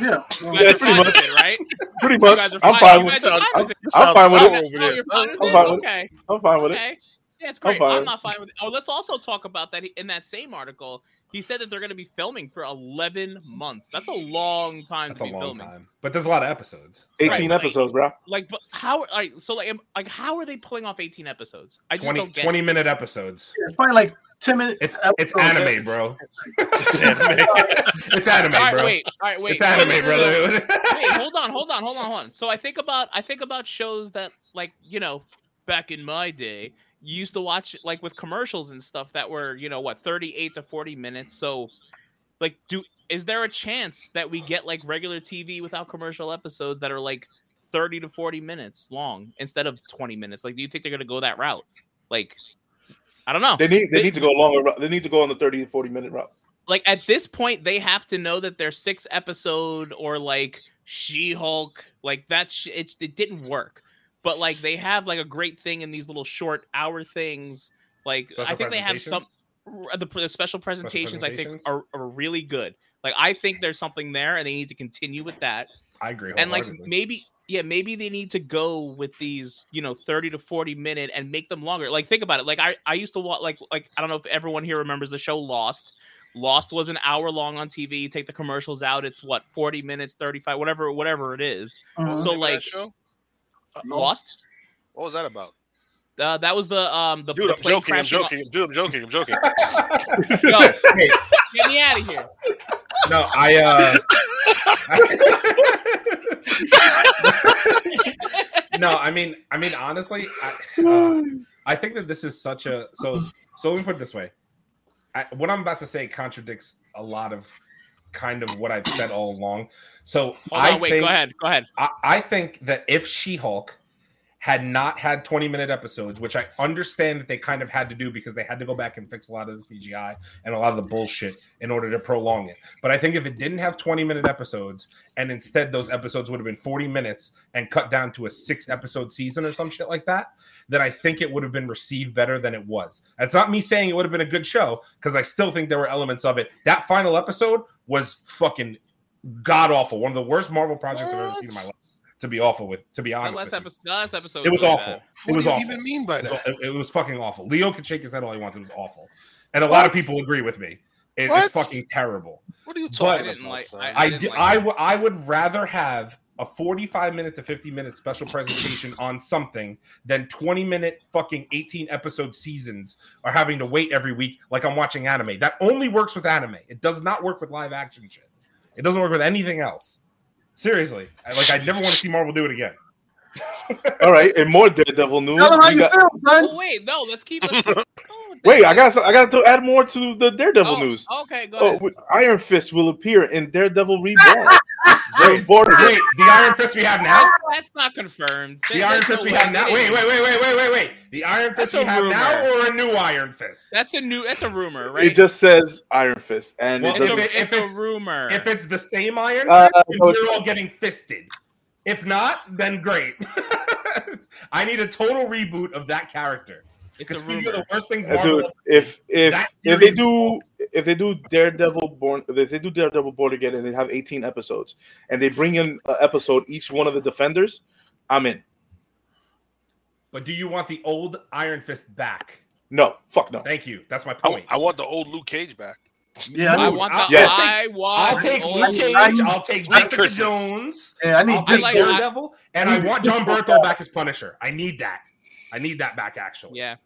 Yeah. You Yeah, pretty much. it, right? Pretty much. I'm fine. fine with guys are it. fine with it. You I'm fine with it. over there. you're fine with I'm fine with it. Okay. I'm fine with it. Okay. Yeah, it's I'm fine I'm, not fine with it. Oh, let's also talk about that in that same article. He said that they're going to be filming for 11 months. That's a long time That's to a be long filming. time, but there's a lot of episodes. 18 Right. episodes, bro. Like, but how? Like, so like, like, how are they pulling off 18 episodes? I just 20, don't get. 20 minute episodes. It's probably like 10 minutes. It's it's anime, bro. Anime. it's anime, All right, bro. wait. All right, wait. it's anime, So- brother. wait, hold on, hold on, hold on, hold on. So I think about I think about shows that like, you know, back in my day, you used to watch like with commercials and stuff that were, you know, what, 38 to 40 minutes. So like do is there a chance that we get like regular TV without commercial episodes that are like 30 to 40 minutes long instead of 20 minutes? Like do you think they're going to go that route? Like I don't know. They need they They- need to go longer. They need to go on the 30 to 40 minute route. like at this point they have to know that their six episode or like she-hulk like that sh- it, it didn't work but like they have like a great thing in these little short hour things like Special i think they have some the, the special presentations, I think are, are really good. Like I think there's something there, and they need to continue with that. I agree. and like maybe yeah maybe they need to go with these you know 30 to 40 minute and make them longer like think about it like i i used to watch like like i don't know if everyone here remembers the show lost lost was an hour long on tv you take the commercials out it's what 40 minutes 35 whatever whatever it is Mhm. so like show? uh, No. lost What was that about? uh, that was the um the, Dude, the I'm joking. I'm crashing off- joking. Dude, I'm joking. I'm joking. Yo, Hey, get me out of here no, I uh No, I mean I mean honestly, I, uh, I think that this is such a so so let me put it this way. I, what I'm about to say contradicts a lot of kind of what I've said all along. So hold I on wait think, go ahead go ahead I, I think that if She-Hulk had not had 20 minute episodes, which I understand that they kind of had to do because they had to go back and fix a lot of the CGI and a lot of the bullshit in order to prolong it. But I think if it didn't have 20 minute episodes and instead those episodes would have been 40 minutes and cut down to a six episode season or some shit like that, then I think it would have been received better than it was. That's not me saying it would have been a good show because I still think there were elements of it. That final episode was fucking god awful. One of the worst Marvel projects I've ever seen in my life. To be awful with, to be honest, last with episode, last episode it was really awful. bad. It was what do awful. you even mean by It was- that? It, it was fucking awful. Leo can shake his head all he wants. It was awful, and a lot of people agree with me. It What? was fucking terrible. What are you talking I about, like- son? I- I didn't like I it. w- I would rather have a 45 minute to 50 minute special presentation on something than 20 minute fucking 18 episode seasons are having to wait every week like I'm watching anime. That only works with anime. It does not work with live action shit. It doesn't work with anything else. Seriously, like I never want to see Marvel do it again. All right, and more Daredevil news. Tell them how you got- feel, son. oh wait no let's keep let's keep going with Wait. I got I got to add more to the Daredevil oh, news. okay go Oh, ahead Iron Fist will appear in Daredevil Reborn. Wait, born Wait, the Iron Fist we have now? That's, that's not confirmed. The There- Iron Fist no we have now. Wait, wait, wait, wait, wait, wait, wait. The Iron Fist That's we a have now or a new Iron Fist? That's a new. That's a rumor, right? It just says Iron Fist, and Well, it it's if a, doesn't. it's a rumor. If it's the same Iron Uh, Fist, then no, it's- we're all getting fisted. If not, then great. I need a total reboot of that character. It's a Because speaking of rumor. the worst things Marvel dude, if if if they do if they do Daredevil born if they do Daredevil born again and they have 18 episodes and they bring in an episode each one of the defenders, I'm in. But do you want the old Iron Fist back? No, fuck no. Thank you. That's my point. I want the old Luke Cage back. Yeah, I I need, want I'll- the. yes. I want. I'll take Luke Cage. I need- I'll take Sweet Jessica Christmas. Jones. yeah, I need I'll Dick take like- Grayson. Daredevil, and I want John Bernthal back as Punisher. I need that. I need that back actually. Yeah.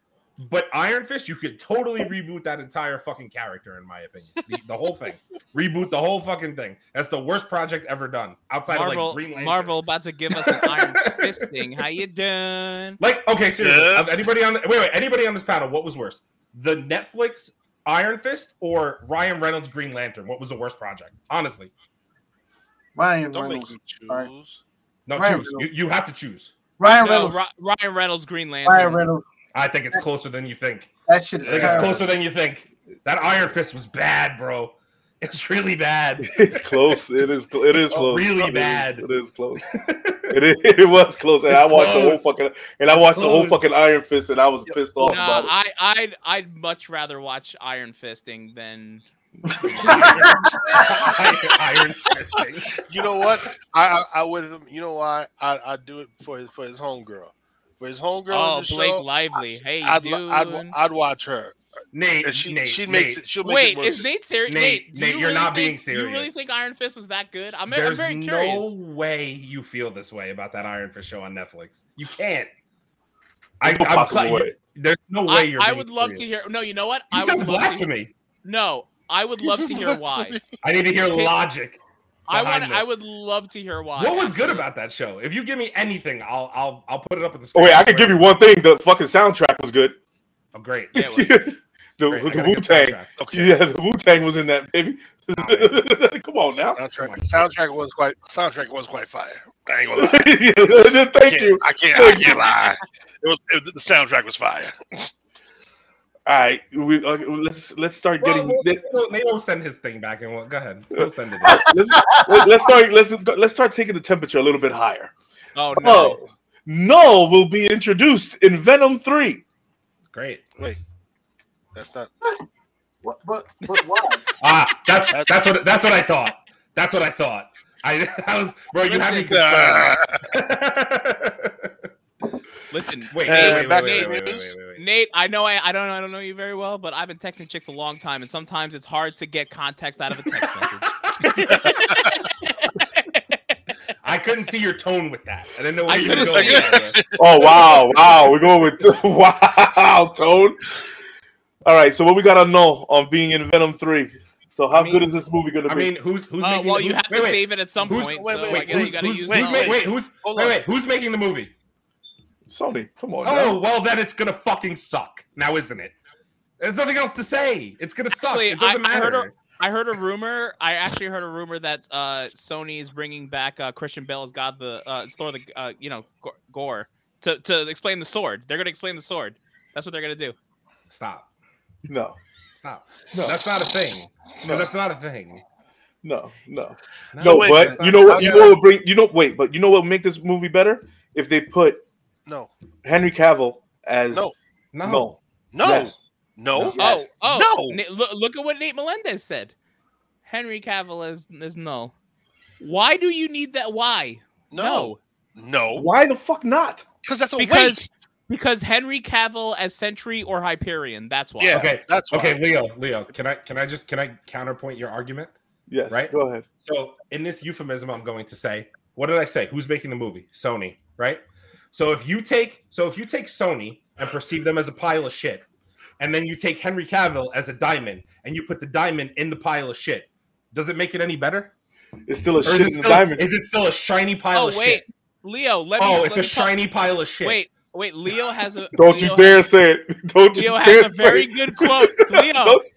But Iron Fist, you could totally reboot that entire fucking character, in my opinion. The, the whole thing. Reboot the whole fucking thing. That's the worst project ever done. Outside of Marvel. like Green Lantern. Marvel about to give us an Iron Fisting. How you doing? Like, okay, seriously. Yeah. Anybody on the, wait, wait, anybody on this panel, what was worse? The Netflix Iron Fist or Ryan Reynolds Green Lantern? What was the worst project? Honestly. Ryan Don't Reynolds. me Sorry. choose. No, Ryan choose. You, you have to choose. Ryan No, Reynolds. Ri- Ryan Reynolds Green Lantern. Ryan Reynolds. I think it's closer than you think. That shit I is think it's closer than you think. That Iron Fist was bad, bro. It's really bad. It's close. It is. cl- It is It's close. really It is- bad. It is close. It is. It was close. And It's I watched the whole fucking. And I watched the whole fucking Iron Fist, and I was pissed off Nah, about it. I, I'd, I'd much rather watch Iron Fisting than. Iron Fisting. You know what? I I, I would. You know why? I I do it for his for his homegirl. For his homegirl. Oh, the Blake show, Lively. Hey, I'd, dude. I'd, I'd, I'd watch her. Nate, And she Nate, she Nate, makes it. She'll make Wait, it worth is. Nate serious? Nate, Nate, Nate, you you're really not being think- You really think Iron Fist was that good? I'm, I'm There's very curious. There's no way you feel this way about that Iron Fist show on Netflix. You can't. I, No I'm possible cl- way. There's no way I, you're. I being would love to hear. No, you know what? He I says would love to, blasphemy. No, I would love to hear why. I need to hear logic. I behind want. I would love to hear why. What was good about that show? If you give me anything, I'll I'll I'll put it up at the Oh screen. wait, I can give you one thing. The fucking soundtrack was good. Oh, great. Yeah, it was- the Great. The Wu Tang. soundtrack. Okay. Yeah, the Wu Tang was in that baby. Come on now. Soundtrack, soundtrack was quite soundtrack was quite fire. I ain't gonna lie. Yeah, I Thank you. I can't. I can't lie. It was it, the soundtrack was fire. All right, we, uh, let's let's start Well, getting. well, let- Nate will- Nate will send his thing back, and we'll go ahead. We'll send it. let's, let- let's start. Let's let's start taking the temperature a little bit higher. Oh no. Oh, Null will be introduced in Venom Three. Great. Wait, that's not. What, but but why? Ah, that's that's what that's what I thought. That's what I thought. I, I was bro. You had me concerned. Listen, wait, wait, Uh, wait, wait, back wait, to wait, wait, news. wait, wait, wait. Nate, I know I, I don't I don't know you very well, but I've been texting chicks a long time, and sometimes it's hard to get context out of a text message. I couldn't see your tone with that. I didn't know where I you were couldn't going. see with that. Oh wow, wow, we're going with wow, Tone. All right, so what we gotta know on being in Venom Three? So how I mean- good is this movie gonna I be? mean, who's who's Uh, making? well, the, you who's- have wait, to wait, save it at some Who's- point, wait, so wait, I wait, guess you who's, got to use. wait, who's wait, who's wait, wait, who's making the movie? Sony, come on. Oh now. well, then it's gonna fucking suck. Now, isn't it? There's nothing else to say. It's gonna suck. It doesn't I- I heard matter. I heard a rumor. I actually heard a rumor that uh, Sony is bringing back uh, Christian Bale as God the uh, Thor the uh, you know Gore- Gore to to explain the sword. They're gonna explain the sword. That's what they're gonna do. Stop. No, Stop. No. That's not a thing. No, No. that's not a thing. no, no, No, no. wait, but you know what? You know what? Bring you know. Wait, but you know what? would Make this movie better if they put No, Henry Cavill as No. No. no, no, Yes. no. Oh, yes. Oh, oh, No. Na- look, look at what Nate Melendez said. Henry Cavill is is null. Why do you need that? Why? No, no, Why the fuck not? because that's a Because- waste. Because Henry Cavill as Sentry or Hyperion. That's why. Yeah, Okay, that's why. Okay, Leo, Leo, can I can I just can I counterpoint your argument? Yes, Right? Go ahead. So in this euphemism, I'm going to say, what did I say? Who's making the movie? Sony, right? So if you take so if you take Sony and perceive them as a pile of shit, and then you take Henry Cavill as a diamond and you put the diamond in the pile of shit, does it make it any better? It's still a Or shit is it, still, diamond. is it still a shiny pile of shit Oh of wait, shit? Leo. Let me. Oh, it's me a talk- shiny pile of shit. Wait, wait. Leo has a. Don't Leo you dare has, say it. Don't you dare has a very it. good quote. Leo. Don't-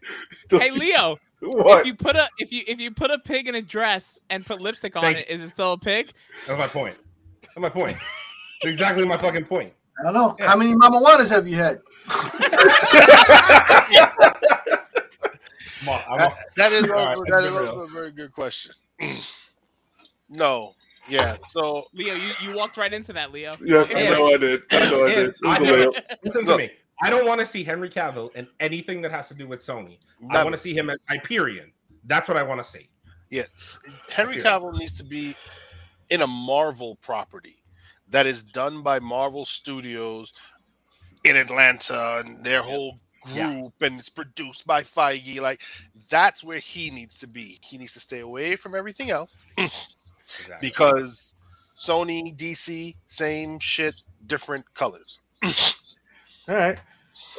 don't Hey you- Leo, What? if you put a if you if you put a pig in a dress and put lipstick on Thank it, is it still a pig? That's my point. That's my point. That's exactly my fucking point. I don't know. Yeah. How many Mama Juanas have you had? I'm off- I'm That- off- that is All right, also, let's that be is real. also a very good question. no, yeah. So Leo, you, you walked right into that, Leo. yes, I know I did. I know I did. It was I a never- Listen to Look. me. I don't want to see Henry Cavill in anything that has to do with Sony. I want to see him as Hyperion. That's what I want to see. Yes, Henry Here. Cavill needs to be in a Marvel property that is done by Marvel Studios in Atlanta and their whole group, Yeah. and it's produced by Feige. Like that's where he needs to be. He needs to stay away from everything else Exactly. because Sony, DC, same shit, different colors. All right.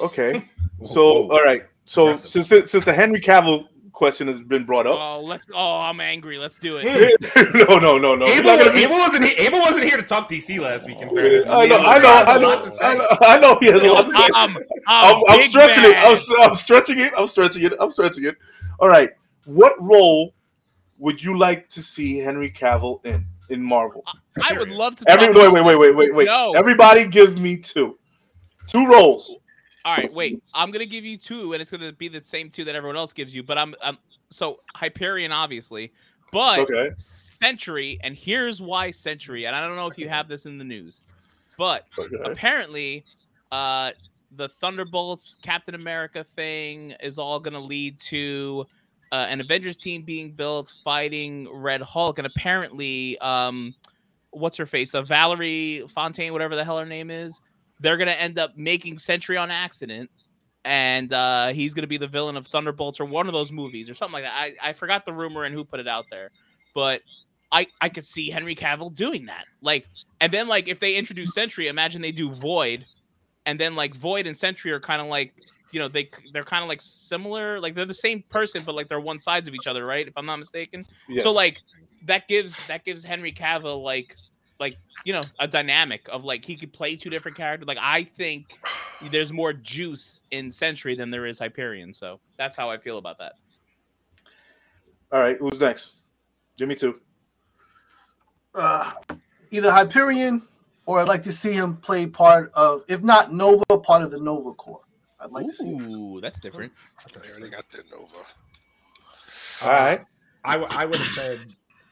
Okay. So, all right. So, since since the Henry Cavill question has been brought up, Oh, let's. Oh, I'm angry. Let's do it. Hmm. no, no, no, no. Abel, not gonna be- Abel wasn't he- Abel wasn't here to talk DC last week. In fairness, I know, I know, has know, lot to. I know, I know. He has a lot to say. I'm, I'm, I'm, I'm big stretching it. I'm, man. s- I'm stretching it. I'm stretching it. I'm stretching it. All right. What role would you like to see Henry Cavill in in Marvel? I would love to. Every talk wait, about- wait, wait, wait, wait, wait. No. Everybody, give me two. Two roles. All right, wait. I'm gonna give you two, and it's gonna be the same two that everyone else gives you. But I'm, I'm so Hyperion, obviously, but Okay. Sentry, and here's why Sentry. And I don't know if you have this in the news, but Okay. apparently, uh, the Thunderbolts Captain America thing is all gonna lead to uh, an Avengers team being built, fighting Red Hulk, and apparently, um, what's her face? Uh, Valerie Fontaine, whatever the hell her name is. They're gonna end up making Sentry on accident, and uh, he's gonna be the villain of Thunderbolts or one of those movies or something like that. I, I forgot the rumor and who put it out there, but I I could see Henry Cavill doing that. Like, and then like if they introduce Sentry, imagine they do Void, and then like Void and Sentry are kind of like you know they they're kind of like similar, like they're the same person, but like they're one sides of each other, right? If I'm not mistaken. Yes. So like that gives that gives Henry Cavill like like you know a dynamic of like he could play two different characters. Like I think there's more juice in Sentry than there is Hyperion. So that's how I feel about that. All right. Who's next? Jimmy me two. Uh, either Hyperion or I'd like to see him play part of, if not Nova, part of the Nova Corps. I'd like to see. him. Ooh, that's different. They already got their Nova. All right. I, w- I would have said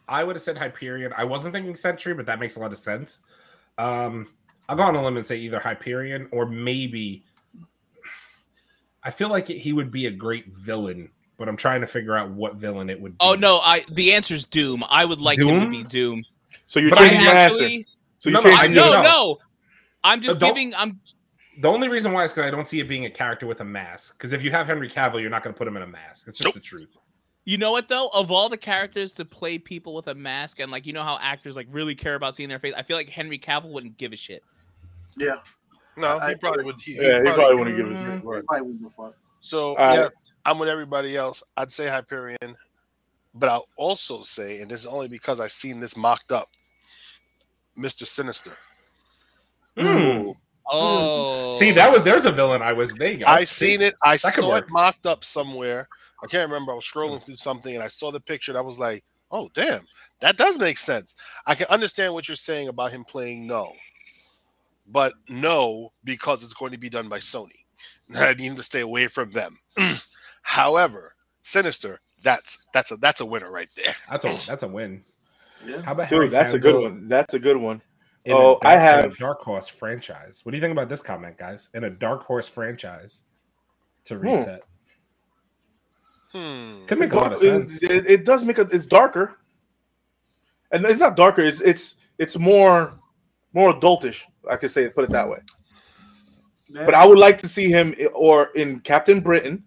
I would have said Hyperion. I wasn't thinking Sentry, but that makes a lot of sense. Um, I'll go on a limb and say either Hyperion or maybe I feel like he would be a great villain, but I'm trying to figure out what villain it would be. Oh no, I the answer is Doom. I would like him to be Doom. So you're But I changing your answer. So you're no, I changing no, no, I'm just Don't- giving. I'm The only reason why is because I don't see it being a character with a mask. Because if you have Henry Cavill, you're not going to put him in a mask. It's just Nope. the truth. You know what though? Of all the characters to play people with a mask and like you know how actors like really care about seeing their face, I feel like Henry Cavill wouldn't give a shit. Yeah, No, I- he probably would. He, Yeah, he probably wouldn't give a shit. I Right. probably wouldn't give a fuck. So All yeah. I'm with everybody else. I'd say Hyperion, but I'll also say, and this is only because I've seen this mocked up, Mister Sinister. Hmm. Oh, See, that was there's a villain. I was there. you go. I seen it. I That saw it mocked up somewhere. I can't remember. I was scrolling through something and I saw the picture and I was like, "Oh, damn, that does make sense." I can understand what you're saying about him playing no, but no because it's going to be done by Sony. I need him to stay away from them. However, Sinister, that's that's a that's a winner right there. That's a that's a win. Yeah. How about Henry Dude, that's a good one. That's a good one. in a Oh, dark- I in a have- Dark Horse franchise. What do you think about this comment, guys? In a Dark Horse franchise to Hmm. reset. Hmm. Could make a lot of It, sense. it, it does make a. It's darker, and it's not darker. It's it's it's more more adultish. I could say put it that way. Yeah. But I would like to see him or in Captain Britain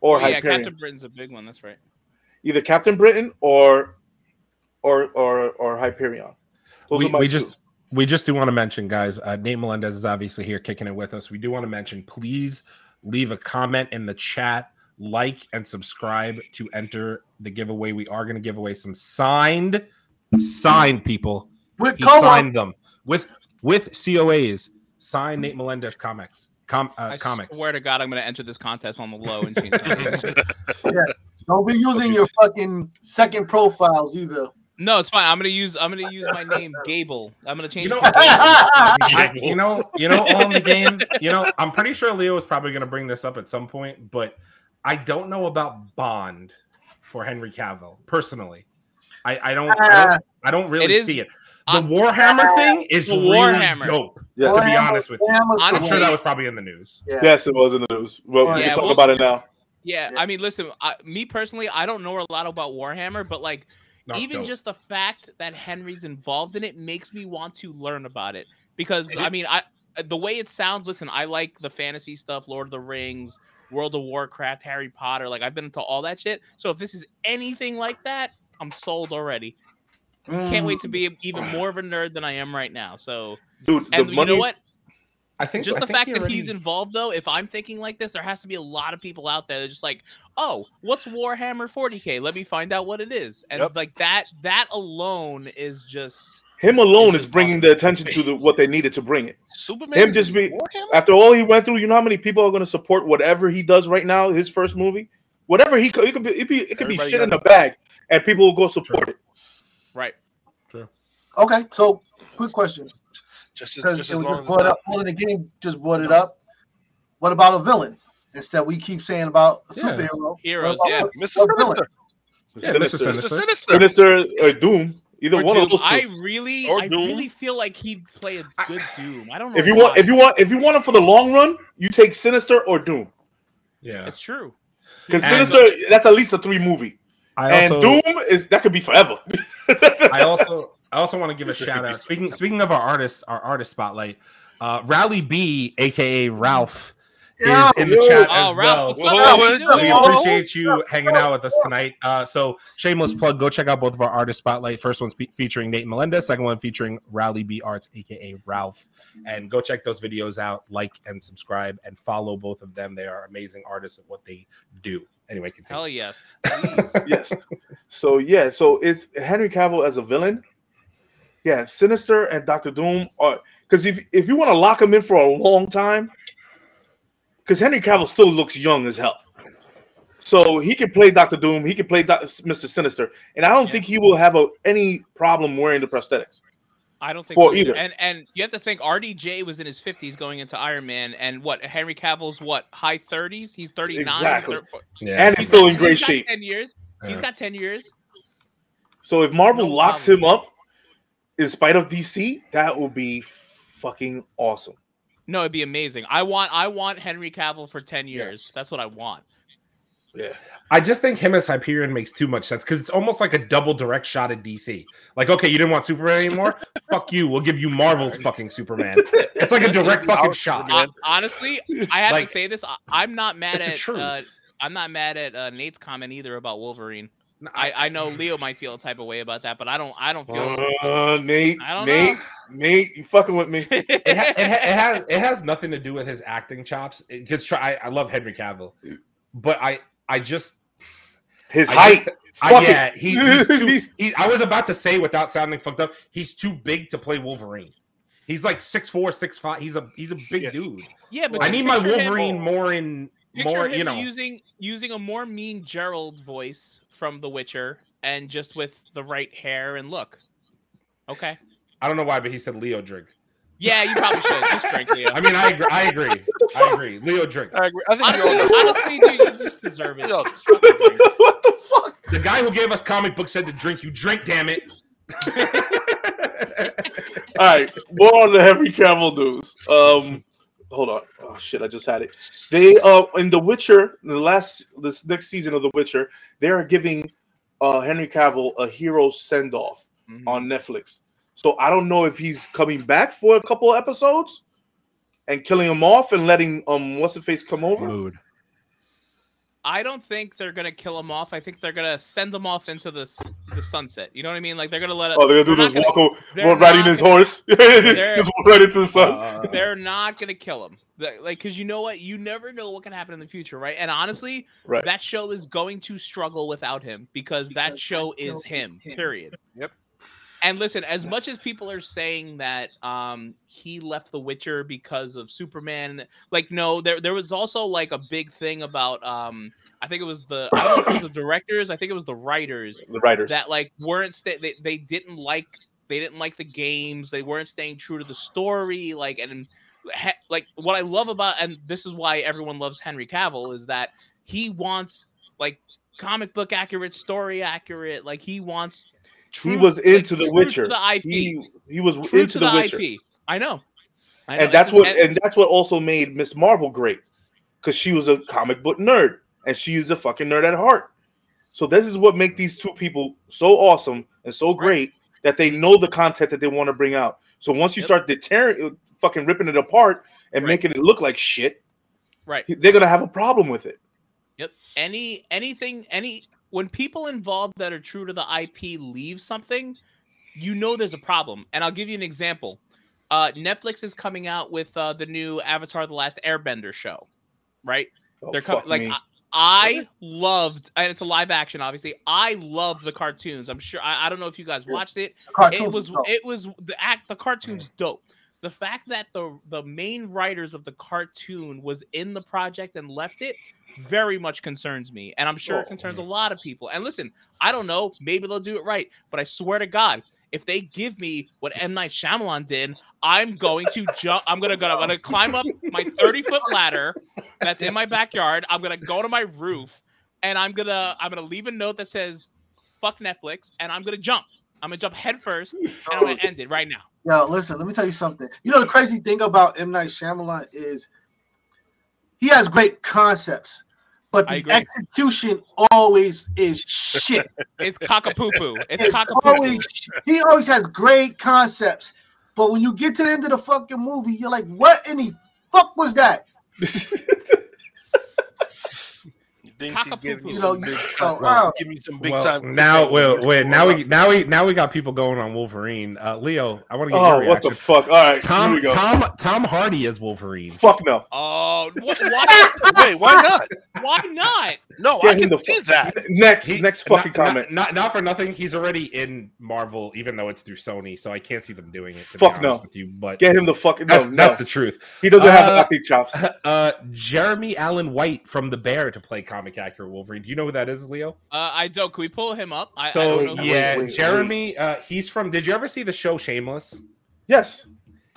or Oh, yeah, Captain Britain's a big one. That's right. Either Captain Britain or or or or Hyperion. Those we, we just we just do want to mention, guys. Uh, Nate Melendez is obviously here kicking it with us. We do want to mention, please leave a comment in the chat, like and subscribe to enter the giveaway. We are going to give away some signed, signed people. With He Como, signed them with with COAs. Signed Nate Melendez comics. Com, uh, I comics. swear to God, I'm going to enter this contest on the low and change. something. don't be using your fucking second profiles either. no, it's fine. I'm going to use. I'm going to use my name, Gable. I'm going to change You it know- to Gable. I- you know, you know, on the game, you know, I'm pretty sure Leo is probably going to bring this up at some point, but I don't know about Bond for Henry Cavill personally. I, I don't, I don't, I don't really It is- see it. The uh, Warhammer thing is the really Warhammer. dope. Yeah. To be honest with you, Warhammer's I'm sure that was probably in the news. Yeah. Yes, it was in the news. Well, we can talk well- about it now. Yeah, Yeah. I mean, listen, I, me personally, I don't know a lot about Warhammer, but like, No, even dope. just the fact that Henry's involved in it makes me want to learn about it. Because I mean, I the way it sounds. Listen, I like the fantasy stuff, Lord of the Rings, World of Warcraft, Harry Potter. Like, I've been into all that shit. So if this is anything like that, I'm sold already. Can't wait to Mm. be even more of a nerd than I am right now. So, Dude, the and you money know what? I think just I the think fact he that he's involved though if i'm thinking like this there has to be a lot of people out there that are just like oh what's warhammer 40k let me find out what it is and Yep. like that that alone is just him alone is bringing awesome. the attention to the, what they needed to bring it. Superman. Him just be after all he went through. You know how many people are going to support whatever he does right now? His first movie, whatever he could, it could be, it, be, it could be shit in the bag, and people will go support it. right True. Okay, so quick question just, because just it was just brought up. well, of the game just brought it up. What about a villain? Instead, we keep saying about a Yeah. superhero. Heroes, What yeah. Mr. Sinister. Yeah, Mr. Sinister, Mr. Sinister. Sinister. Sinister, or Doom, either Or one Doom. of those two. I really, I really feel like he'd play a good Doom. I don't know. if you want, why. if you want, if you want it for the long run, you take Sinister or Doom Yeah, it's true. because And- Sinister that's at least a three movie, I and also, Doom is that could be forever. I also I also want to give a shout out. Speaking speaking of our artists, our artist spotlight, uh, Rally B, aka Ralph, Yeah. Is in the chat Oh, as Ralph, well. what's Whoa, up? whoa, How whoa, you doing? We appreciate you hanging out with us tonight. Uh, so, shameless plug: go check out both of our artist spotlight. First one's fe- featuring Nate Melendez. Second one featuring Rally B Arts, aka Ralph. And go check those videos out. Like and subscribe, and follow both of them. They are amazing artists at what they do. Anyway, continue. Hell yes. yes. So yeah, so it's Henry Cavill as a villain. Yeah, Sinister and Doctor Doom are because if if you want to lock him in for a long time, because Henry Cavill still looks young as hell. So he can play Doctor Doom, he can play Doc- Mr. Sinister, and I don't Yeah. think he will have a, any problem wearing the prosthetics. I don't think For so either. And and you have to think RDJ was in his 50s going into Iron Man, and what Henry Cavill's what high 30s? He's 39. Exactly. thir- Yeah, And he's still in great got shape. 10 years. He's got 10 years. So if Marvel No locks problem. him up in spite of DC, that will be fucking awesome. No, it'd be amazing. I want I want Henry Cavill for 10 years. Yes. That's what I want. Yeah. I just think him as Hyperion makes too much sense because it's almost like a double direct shot at DC. Like, okay, you didn't want Superman anymore? Fuck you. We'll give you Marvel's fucking Superman. It's like a direct fucking shot. I- honestly, I have Like- to say this. I, I'm not mad at uh, I'm not mad at uh, Nate's comment either about Wolverine. I, I know Leo might feel a type of way about that, but I don't I don't feel Uh, Nate, I don't Nate, know. Nate, you fucking with me? it, ha- it, ha- it has it has nothing to do with his acting chops. Because try, I, I love Henry Cavill, but I I just His I height. just- I, yeah, he, he's too. He, I was about to say without sounding fucked up, he's too big to play Wolverine. He's like six four, six five. He's a he's a big Yeah. dude. yeah, but I just need my picture him- Wolverine more in Picture more. him You know, using using a more mean Geralt voice from The Witcher, and just with the right hair and look. Okay. I don't know why, but he said Leo drink. Yeah, you probably should just drink Leo. I mean, I agree. I agree. I agree. Leo drink. I agree. I think honestly, you're all- honestly, dude, you just deserve it. Yo. Just what the fuck? The guy who gave us comic books said to drink. You drink, damn it. All right, more on the Henry Cavill news. Um, hold on. Oh shit, I just had it. They uh in The Witcher, the last this next season of The Witcher, they are giving uh Henry Cavill a hero send off Mhm. on Netflix. So I don't know if he's coming back for a couple episodes and killing him off and letting um what's the face come over. Mood. I don't think they're gonna kill him off. I think they're gonna send him off into the the sunset. You know what I mean? Like they're gonna let it. Oh, they're gonna do they're this not walk, o- they're riding not his gonna- horse, just walk right into the sun. Uh, They're not gonna kill him. Like, because you know what? You never know what can happen in the future, right? And honestly, right. that show is going to struggle without him because that show is him. Period. Yep. And listen, as much as people are saying that um he left The Witcher because of Superman, like no, there there was also like a big thing about um I think it was the I don't know if it was the directors, I think it was the writers the writers. that like weren't sta- they, they didn't like they didn't like the games they weren't staying true to the story like and he, like what i love about and this is why everyone loves henry cavill is that he wants like comic book accurate story accurate like he wants he true- was like, into the Witcher. the ip He he was true into to the, the, Witcher. ip i know, I know. and that's what and that's what also made Miss Marvel great because she was a comic book nerd and she is a fucking nerd at heart. So this is what make these two people so awesome and so great that they know the content that they want to bring out. So once you Yep. start deterring, fucking ripping it apart and Right. making it look like shit, right they're gonna have a problem with it. Yep. Any anything any when people involved that are true to the IP leave something, you know there's a problem. And I'll give you an example. Uh, Netflix is coming out with uh, the new Avatar: The Last Airbender show, right? Oh, They're coming like. I, I loved, and it's a live action, obviously. I loved the cartoons. I'm sure. I, I don't know if you guys watched it it was it was the act the cartoon's dope the fact that the the main writers of the cartoon was in the project and left it very much concerns me and i'm sure it Oh, concerns a lot of people and listen i don't know maybe they'll do it right but i swear to god if they give me what M Night Shyamalan did, I'm going to jump. I'm gonna go. I'm gonna climb up my 30 foot ladder that's in my backyard. I'm gonna go to my roof, and I'm gonna I'm gonna leave a note that says "fuck Netflix," and I'm gonna jump. I'm gonna jump head first, and I'm gonna end it right now. Yo, listen, let me tell you something. You know the crazy thing about M Night Shyamalan is he has great concepts, but the execution always is shit. It's cockapoo It's It's cockapoo always he always has great concepts, but when you get to the end of the fucking movie, you're like, what in the fuck was that? Thinks he's giving you You some big, so, time, wow. giving you some big well, time. now, cliffhanger. wait, wait, now we now we now we got people going on Wolverine. Uh, Leo, I want to get Oh, your what the fuck! All right, here Tom we go. Tom Tom Hardy as Wolverine. Fuck no. Oh, wh- why? Wait, why not? why not? No, Get I him can the see fuck- that. Next, He- next not- fucking not, comment. Not, not for nothing. He's already in Marvel, even though it's through Sony. So I can't see them doing it. To Fuck be no. with you, but Get him the fucking. No, that's no. the truth. he doesn't have Uh, acting chops. Uh, Jeremy Allen White from The Bear to play comic accurate Wolverine. Do you know who that is, Leo? Uh, I don't. Can we pull him up? I, I so don't know. yeah, wait, wait. Jeremy. Uh, he's from. Did you ever see the show Shameless? Yes.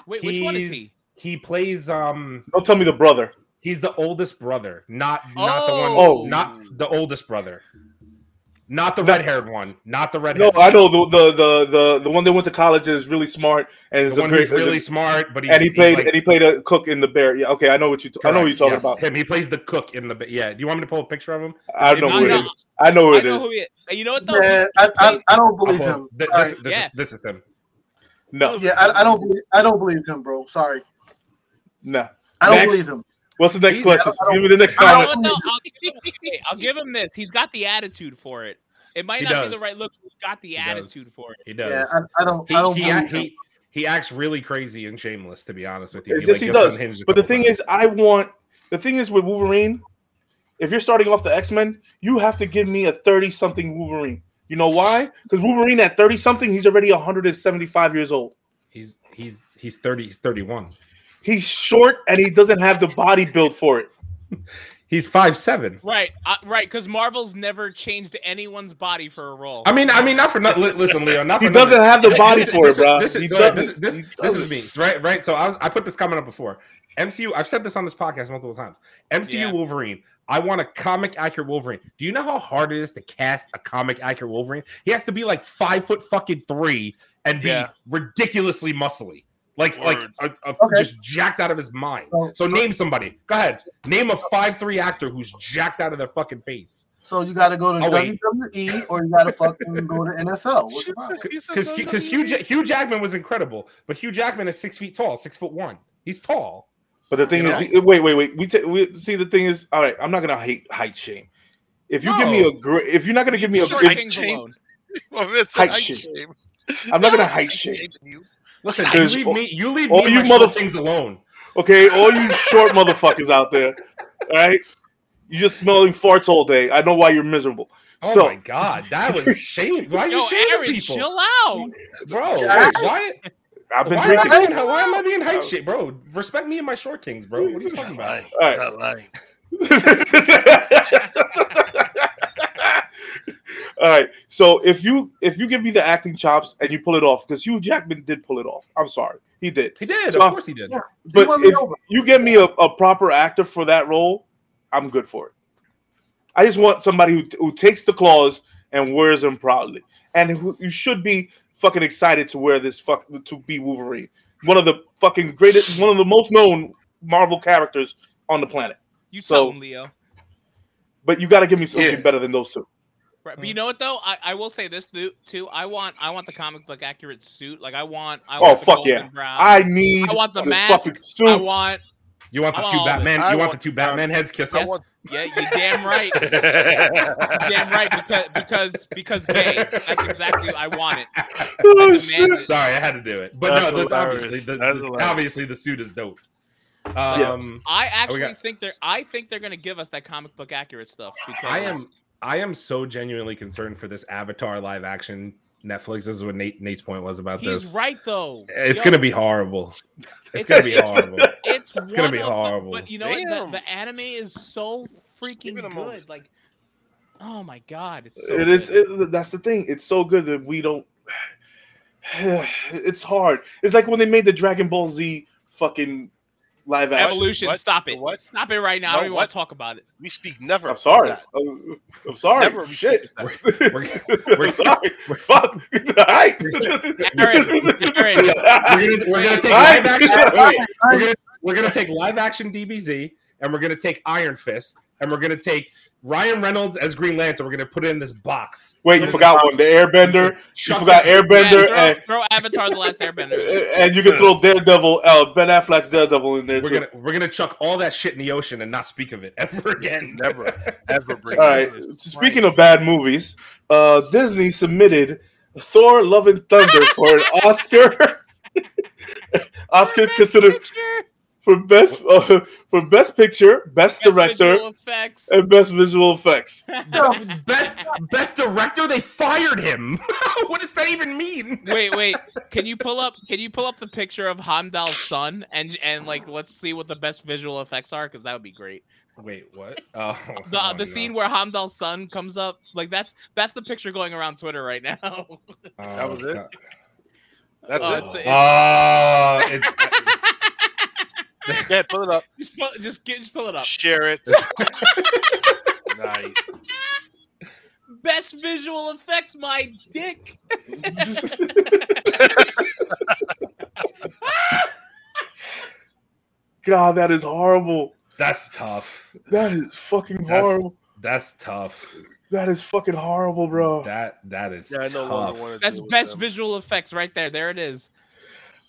Wait, which one is he? He plays. Um, Don't tell me the brother. he's the oldest brother, not not the one. Oh. not the oldest brother. Not the red haired one. Not the red. No, I know the, the the the the one that went to college and is really smart and is The a one great, who's really smart, but he's, and he he's played like- and he played a cook in the bear. Yeah, okay, I know what you. I know what you're talking Correct, about. Him. He plays the cook in the. Bear. Yeah. Do you want me to pull a picture of him? I know I who it know- is. I know who I know who he is. You know what though? Yeah, He I, I, I don't I'll believe him. Th- Sorry. This, this, Yeah. is, this is him. No, Yeah, I, I don't believe I don't believe him, bro. Sorry, no. I don't Next. believe him. What's the next He's- question? Give me the next comment. I'll, give him, okay, I'll give him this. He's got the attitude for it. It might He not be the right look. He's got the He does. attitude for it. He does. Yeah, I, I don't. he, I don't he, believe he, he acts really crazy and shameless, to be honest with you. Yes, like, he does. But the thing times. is, I want the thing is with Wolverine. If you're starting off the X Men, you have to give me a thirty something Wolverine. You know why? Because Wolverine at thirty something, he's already 175 years old. he's he's he's 30, he's 31. He's short and he doesn't have the body built for it. He's five seven. Right, uh, right. Because Marvel's never changed anyone's body for a role. I mean, I mean, not for not. Listen, Leo, not for He for doesn't have the body this- for it, bro. This is He go ahead, this, this, He this is me, right? Right. So I was I put this comment up before. MCU. I've said this on this podcast multiple times. MCU Yeah. Wolverine. I want a comic accurate Wolverine. Do you know how hard it is to cast a comic accurate Wolverine? He has to be like five foot fucking three and be Yeah. ridiculously muscly, like Word. like a, a- Okay. just jacked out of his mind. So- So so- name somebody. Go ahead. Name a five three actor who's jacked out of their fucking face. So you got to go to Oh, wait. Or you got to fucking go to NFL. What's the problem? Because because Hugh Hugh Jackman was incredible, but Hugh Jackman is six feet tall, six foot one. He's tall. But the thing You is, know? wait, wait, wait. We, ta- we see the thing is, all right. I'm not gonna hate height shame. If you give me a great, if you're not gonna give me a, Short if, Kings Shane- alone. Well, Height height shame. shame. I'm not gonna height shame. you. Listen, you leave me. You leave all me. you and mother- things alone. okay, all you short motherfuckers out there, all right? You're just smelling farts all day. I know why you're miserable. Oh so my god, that was shame. Why are you Yo, shaming Aaron, people, chill out. bro? Yeah. Why? I've been Why am, I drinking. being, why am I being hype shit, bro? Respect me and my short kings, bro. What are you talking not about? lying. All He's not lying. All right. So if you if you give me the acting chops and you pull it off, because Hugh Jackman did pull it off. I'm sorry, he did. He did, So- of course he did. Yeah. But won me if you give me a, a proper actor for that role, I'm good for it. I just want somebody who, who takes the claws and wears them proudly, and who you should be fucking excited to wear this fuck to be Wolverine, one of the fucking greatest, one of the most known Marvel characters on the planet. You So- tell him, Leo. But you got to give me something Yeah. better than those two. Right, but you know what though? I, I will say this too. I want I want the comic book accurate suit. Like I want I Oh, want the fuck golden yeah. brown. I need I want the this mask. fucking I want You want the I two want Batman? You want the two Batman heads kiss? I Yes. yeah, you damn right. Damn right because because because gay. That's exactly I want it. Oh, demand shit. it. Sorry, I had to do it. But That's no, the, obviously, the, the- obviously the suit is dope. Yeah. Um, I actually got- think they're I think they're gonna give us that comic book accurate stuff because I am I am so genuinely concerned for this Avatar live action Netflix. This is what Nate Nate's point was about he's this. right though. It's Yo, gonna be horrible. It's, It's- gonna be horrible. it's, it's gonna be of the- horrible. but you know what? The, the anime is so freaking Give it a good. moment. Like, oh my god, it's so It is. good. It, that's the thing. It's so good that we don't. It's hard. It's like when they made the Dragon Ball Z fucking live action. Evolution. What? Stop it. What? Stop it right now. No, I don't even want to talk about it. We speak never. I'm sorry. that. I'm, I'm sorry. Never we Shit. speak of that. We're, we're, I'm sorry. Fuck. Alright. Aaron, Aaron, we're gonna, we're gonna take live action. Alright. We're gonna, we're gonna take live action DBZ, and we're gonna take Iron Fist, and we're gonna take Ryan Reynolds as Green Lantern. We're gonna put it in this box. Wait, you forgot one. The Airbender. You forgot that- Airbender, Yeah, and, throw, throw Avatar: The Last Airbender. and you can throw Daredevil, uh, Ben Affleck's Daredevil in there We're too. gonna we're gonna chuck all that shit in the ocean and not speak of it ever again. Never, ever bring All it right. up. Jesus Speaking Christ. of bad movies, uh, Disney submitted Thor: Love and Thunder for an Oscar. Oscar Best considered picture, for best uh, for best picture, best, best director, effects. and best visual effects. best best director, they fired him. what does that even mean? wait, wait. Can you pull up? Can you pull up the picture of Heimdall's son and and like let's see what the best visual effects are because that would be great. Wait, what? Oh, The oh, the no. scene where Heimdall's son comes up, like that's that's the picture going around Twitter right now. Oh, That was it? God. That's Oh, it. it's the- Oh, it- Yeah, pull it up. just pull, just get, just pull it up. Share it. nice. best visual effects, my dick. God, that is horrible. That's tough. That is fucking That's- horrible. That's tough. That is fucking horrible, bro. That that is Yeah, I no tough. That's best visual effects right there. There it is.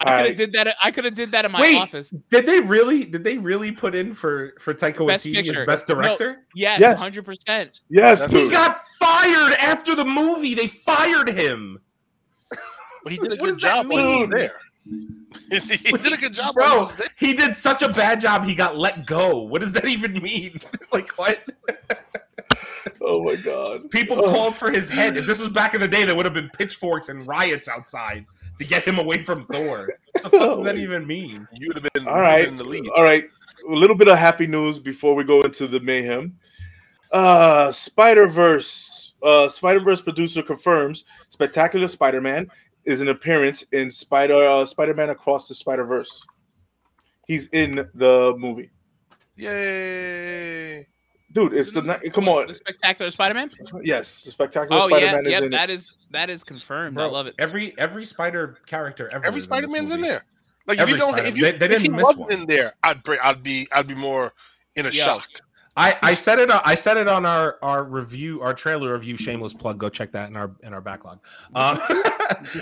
I could have did that. I could have did that in my Wait. office. Did they really? Did they really put in for for Taika Best Waititi picture. as best director? Yes, Yes. hundred percent. Yes, That's- He dude. got fired after the movie. They fired him, But he did a good job when he was mean? there. he did a good job when he bro. was there. He did such a bad job. He got let go. What does that even mean? like what? Oh my god. People Oh. called for his head. If this was back in the day, there would have been pitchforks and riots outside to get him away from Thor. What does that even mean? You would have been, All right. in the lead. All right. A little bit of happy news before we go into the mayhem. Uh Spider Verse. Uh Spider Verse producer confirms Spectacular Spider Man is an appearance in Spider uh, Spider Man Across the Spider Verse. He's in the movie, Yay! Dude. It's the ni- come on. the spectacular Spider-Man. Yes, the Spectacular Oh Spider yeah, Man is yep. in. That is that is confirmed. I love it. Every every spider character ever. Every Spider Man's in this there. Like Every if you don't, Spider- if you they- they if he didn't miss wasn't one. in there, I'd be, I'd be, I'd be more in a Yeah. shock. I, I said it. I said it on our our review, our trailer review. Shameless plug. Go check that in our in our backlog. Um, um,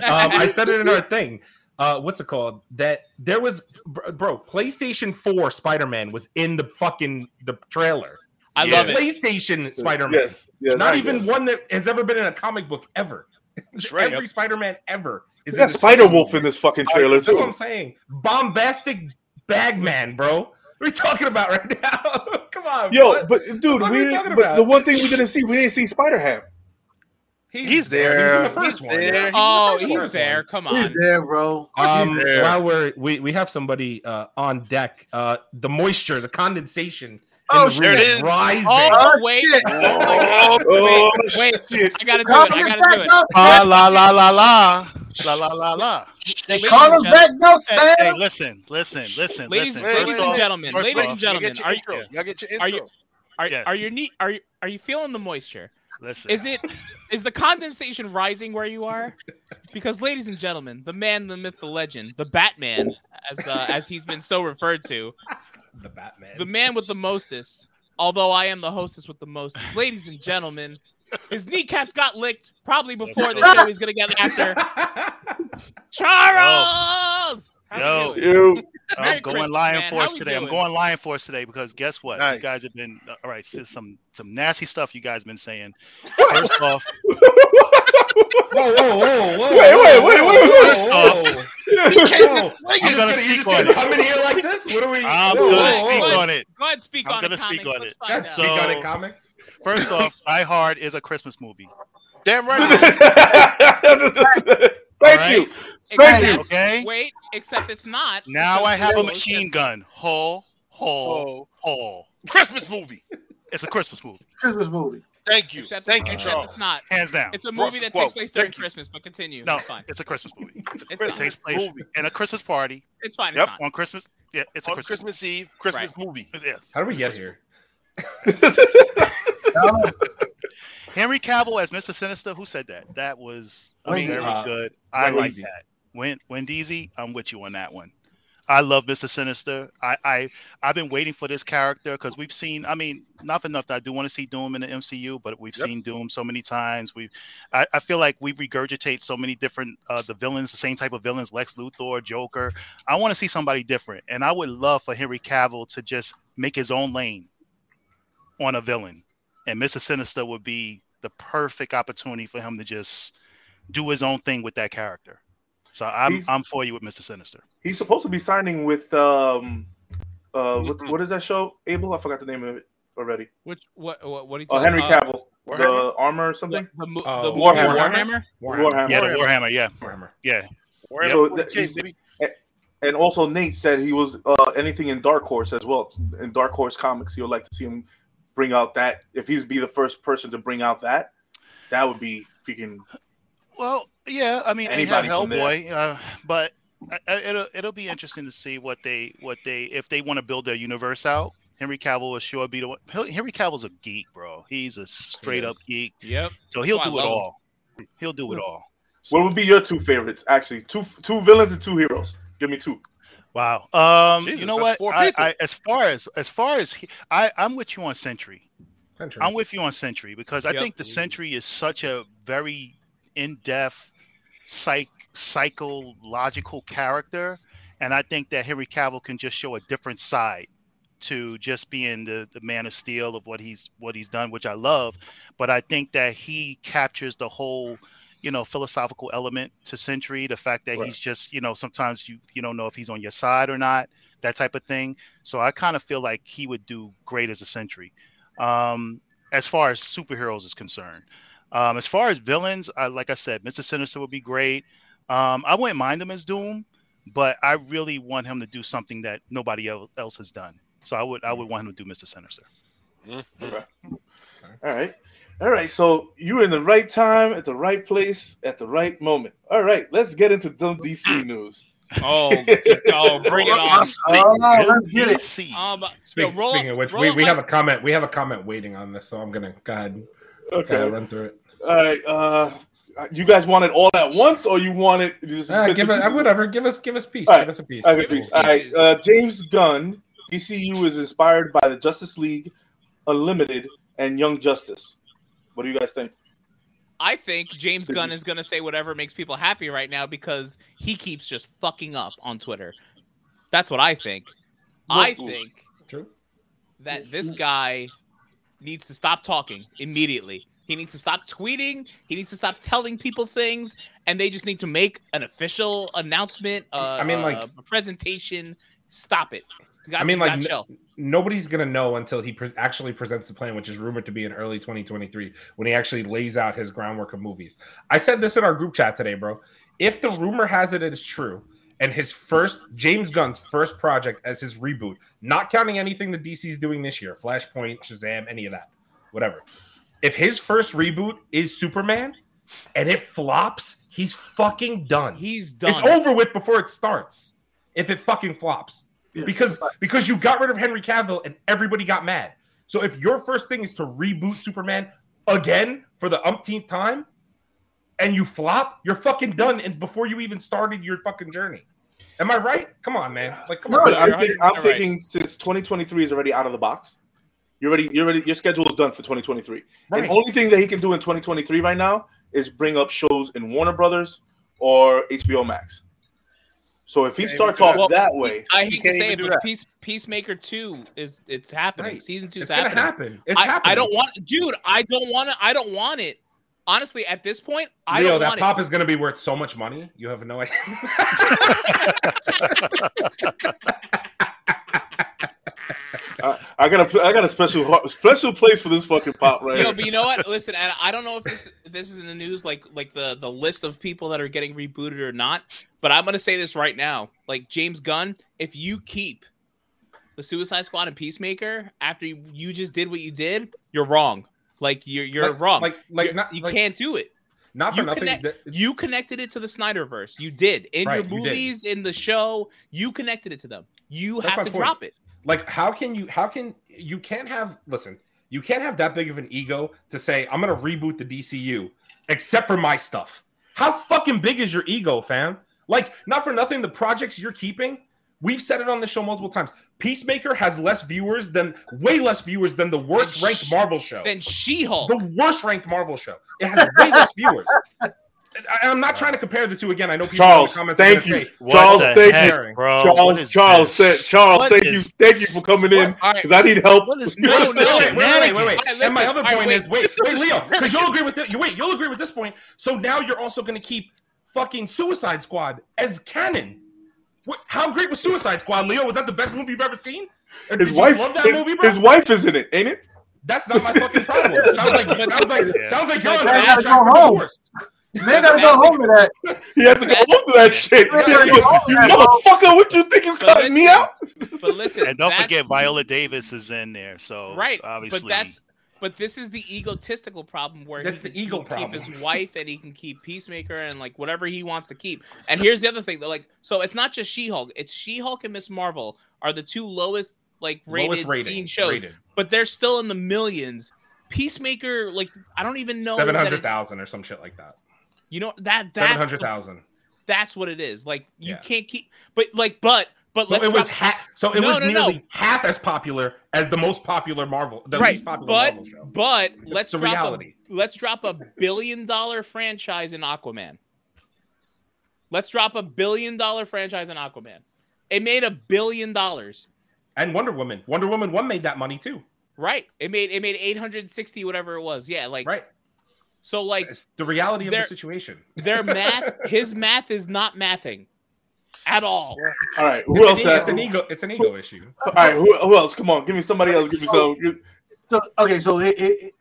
I said it in our thing. Uh, what's it called? That there was, bro. bro, PlayStation Four Spider Man was in the fucking the trailer. I Yeah. love it. PlayStation Spider Man. Yes, yes, Not I even guess. one that has ever been in a comic book ever. That's right. Every Spider Man ever is We got this Spider Wolf in this fucking trailer That's what too. I'm saying. Bombastic Bagman, bro. What are we talking about right now? Come on, Yo, what? but dude, What are we we but about? the one thing we didn't see, we didn't see Spider Ham. He's there. He's in the first He's one. there. Yeah, in the Oh, first he's one. there. Come He's there, bro. Um, He's there. while we're we, we have somebody uh, on deck, uh, the moisture, the condensation. Oh, the oh, shit. Is. Rising. Oh, wait. Oh, oh, oh, wait, wait. Oh, I got to do it. I got to do it. Ah, la, la, la, la. La la la la. They ladies call him back no Sam. Hey, listen, listen, listen, ladies, listen. Ladies and gentlemen, First ladies and gentlemen, are you, you get your intro. are you are, yes. are your knee are you are you feeling the moisture? Listen. Is it is the condensation rising where you are? Because ladies and gentlemen, the man, the myth, the legend, the Batman, as uh, as he's been so referred to, the Batman. the man with the mostest. Although I am the hostess with the mostest, ladies and gentlemen, his kneecaps got licked probably before the Let's show he's gonna get after. Charles, How Yo. you doing? You, Merry I'm going Christmas, Lion man. Force How we today. I'm doing? going Lion Force today because guess what? Nice. You guys have been uh, all right. Some some nasty stuff you guys been saying. First off, whoa, whoa, whoa, whoa! Wait, wait, wait, wait, wait. First off, Whoa. I'm You gonna speak on it. Come in here like this? What are we? I'm whoa, gonna whoa, speak whoa. on it. Go ahead, speak I'm on gonna speak comics. on Let's it. find That's out. speak on it, comics. First off, Die Hard is a Christmas movie. Damn right. Thank Alright. you. Thank Except- you. Okay. Wait, except it's not. Now I have a machine gun. Ho, ho, ho. Christmas movie. It's a Christmas movie, Christmas movie. Thank you. Except, Thank you, Charles. It's not. hands down. It's a movie that whoa, takes place during. Christmas, but continue. No, It's fine. it's a Christmas movie. It's It takes place movie. in a Christmas party It's fine. It's Yep. fine. on Christmas. Yeah, it's a On Christmas. Christmas Eve, Christmas movie. Yes. How do we get here? Henry Cavill as Mr. Sinister. Who said that? That was I mean, very Uh, good. I like that. When Wendeezy, I'm with you on that one. I love Mr. Sinister. I, I I've been waiting for this character because we've seen. I mean, not for enough that I do want to see Doom in the MCU, but we've Yep. seen Doom so many times. We, I, I feel like we regurgitate so many different uh, the villains, the same type of villains, Lex Luthor, Joker. I want to see somebody different, and I would love for Henry Cavill to just make his own lane on a villain, and Mr. Sinister would be the perfect opportunity for him to just do his own thing with that character. So I'm He's- I'm for you with Mr. Sinister. He's supposed to be signing with um uh what, what is that show? Abel, I forgot the name of it already. Which what what what are you Oh, talking Henry about? Cavill, the armor or something. The, mo- Oh, the movie Warhammer. Warhammer. Warhammer. Yeah, the Warhammer. Warhammer. Yeah, Warhammer. yeah. Warhammer So 40K, that- he's- And also Nate said he was uh anything in Dark Horse as well. In Dark Horse comics, he would like to see him bring out that if he'd be the first person to bring out that, that would be freaking Well, yeah. I mean, they have Anybody from. Hellboy, uh, but I, I, it'll it'll be interesting to see what they what they if they want to build their universe out. Henry Cavill will sure be the one. Henry Cavill's a geek, bro. He's a straight up geek. Yep. So he'll why I do it love him. all. He'll do it all. What would be your two favorites? Actually, two two villains and two heroes. Give me two. Wow. Um, Jesus, you know what? I. I, as far as as far as he, I, I'm with you on Sentry, I'm with you on Sentry because I Yep. think the Sentry is such a very in-depth, psych psychological character, and I think that Henry Cavill can just show a different side to just being the, the Man of Steel of what he's what he's done, which I love. But I think that he captures the whole, you know, philosophical element to Sentry. The fact that Right. he's just, you know, sometimes you you don't know if he's on your side or not, that type of thing. So I kind of feel like he would do great as a Sentry. Um, as far as superheroes is concerned, um, as far as villains, I, like I said, Mister Sinister would be great. Um, I wouldn't mind him as Doom, but I really want him to do something that nobody else has done. So I would I would want him to do Mister Sinister. Mhm. All right. All right. So you're in the right time at the right place at the right moment. All right. Let's get into dumb DC news. Oh, oh, bring it on. Oh, let's get it. DC. Um, Speak, yo, roll speaking up- of which, we, we have a comment. We have a comment waiting on this, so I'm gonna go ahead, go Okay. ahead run through it. All right. Uh, you guys want it all at once, or you want it? Just Uh, give it whatever. Give us give us peace. All right. Give us a piece. Okay, Give us please. All right. Uh, James Gunn, DCU is inspired by the Justice League Unlimited and Young Justice. What do you guys think? I think James Gunn is gonna say whatever makes people happy right now because he keeps just fucking up on Twitter. That's what I think. I think True. that this guy needs to stop talking immediately. He needs to stop tweeting. He needs to stop telling people things, and they just need to make an official announcement. Uh, I mean, like- uh, a presentation. Stop it. I mean, like, chill. Nobody's gonna know until he pre- actually presents the plan, which is rumored to be in early 2023, when he actually lays out his groundwork of movies. I said this in our group chat today, bro. If the rumor has it it is true, and his first James Gunn's first project as his reboot, not counting anything the DC's doing this year, Flashpoint, Shazam, any of that, whatever. If his first reboot is Superman and it flops, he's fucking done. He's done. It's over with before it starts. If it fucking flops Yeah. because because you got rid of Henry Cavill and everybody got mad. So if your first thing is to reboot Superman again for the umpteenth time, and you flop, you're fucking done. And before you even started your fucking journey, am I right? Come on, man. Like, come No, on. you're I'm, thinking, I'm right. since 2023 is already out of the box, you're ready. You're ready. Your schedule is done for 2023. Right. The only thing that he can do in 2023 right now is bring up shows in Warner Brothers or HBO Max. So if he starts off that. that way, I hate to can't say it, but that. Peace, Peacemaker Two is it's happening. Right. Season two is gonna happening. happen. It's I, happening. I don't want, dude. I don't want to. I don't want it. Honestly, at this point, I Leo, don't know. Yo, that want pop is gonna be worth so much money. You have no idea. I, I got a I got a special heart- special place for this fucking pop right it. Yo, here. but you know what? Listen, and I don't know if this this is in the news, like like the the list of people that are getting rebooted or not. But I'm gonna say this right now, like James Gunn, if you keep the Suicide Squad and Peacemaker after you, you just did what you did, you're wrong. Like you're you're Like- wrong. Like, like, You're- not, you like, can't do it. not for you nothing. connect- that- You connected it to the Snyderverse. You did in Right, your you movies, in the show. You connected it to them. You That's have to point. drop it. Like how can you how can you can't have listen you can't have that big of an ego to say i'm gonna reboot the dcu except for my stuff. How fucking big is your ego fam? Like not for nothing the projects you're keeping we've said it on the show multiple times. Peacemaker has less viewers than way less viewers than the worst ranked marvel show. Than She-Hulk. the worst ranked marvel show. It has way less viewers I, i'm not trying to compare the two again i know people Charles, in the comments thank gonna you. say Charles, thank heck, you. bro? Charles, Charles said, Charles, What thank you, is thank you for coming in All right. because I need help. What is No, no, this? no, no, wait, wait, wait, wait, wait, wait. Alright, and my other alright, point wait. is, wait, wait, Leo, because you'll agree with this. You wait, you'll agree with this point. So now you're also going to keep fucking Suicide Squad as canon. What, how great was Suicide Squad, Leo? Was that the best movie you've ever seen? Or His did you wife, love that his, movie, bro? his wife is in it, ain't it? That's not my fucking problem. Sounds like sounds like Yeah. sounds like you're on Man, a gotta track for home. divorce. Man, gotta go home to that. He has to go home to that shit. You yeah, you yeah. motherfucker, what you think you But cutting me out? But listen, And don't forget, Viola Davis is in there. So right? obviously, But that's but this is the egotistical problem where That's he the can ego keep his wife and he can keep Peacemaker and like whatever he wants to keep. And here's the other thing, though, like so it's not just She-Hulk. It's She-Hulk and Miss Marvel are the two lowest like Lowest rated, rating, seen shows, rated. but they're still in the millions. Peacemaker, like I don't even know. seven that it- hundred thousand or some shit like that. You know that Seven that's hundred that's what it is. Like you Yeah. can't keep, but like, but but So let's it was drop- ha- so it No, was no, no. nearly half as popular as the most popular Marvel, the right, least popular but Marvel show. but let's the drop reality. A, let's drop a billion dollar franchise in Aquaman. Let's drop a billion dollar franchise in Aquaman. It made a billion dollars. And Wonder Woman, Wonder Woman one made that money too, Right. It made it made 860 whatever it was. Yeah, like right? So like It's the reality of the situation. their math his math is not mathing at all. All right, who It's else? an, has- it's an ego. It's an ego issue. All right, who, who else? Come on, give me somebody else. Give me some. give- So okay, so it, it, it-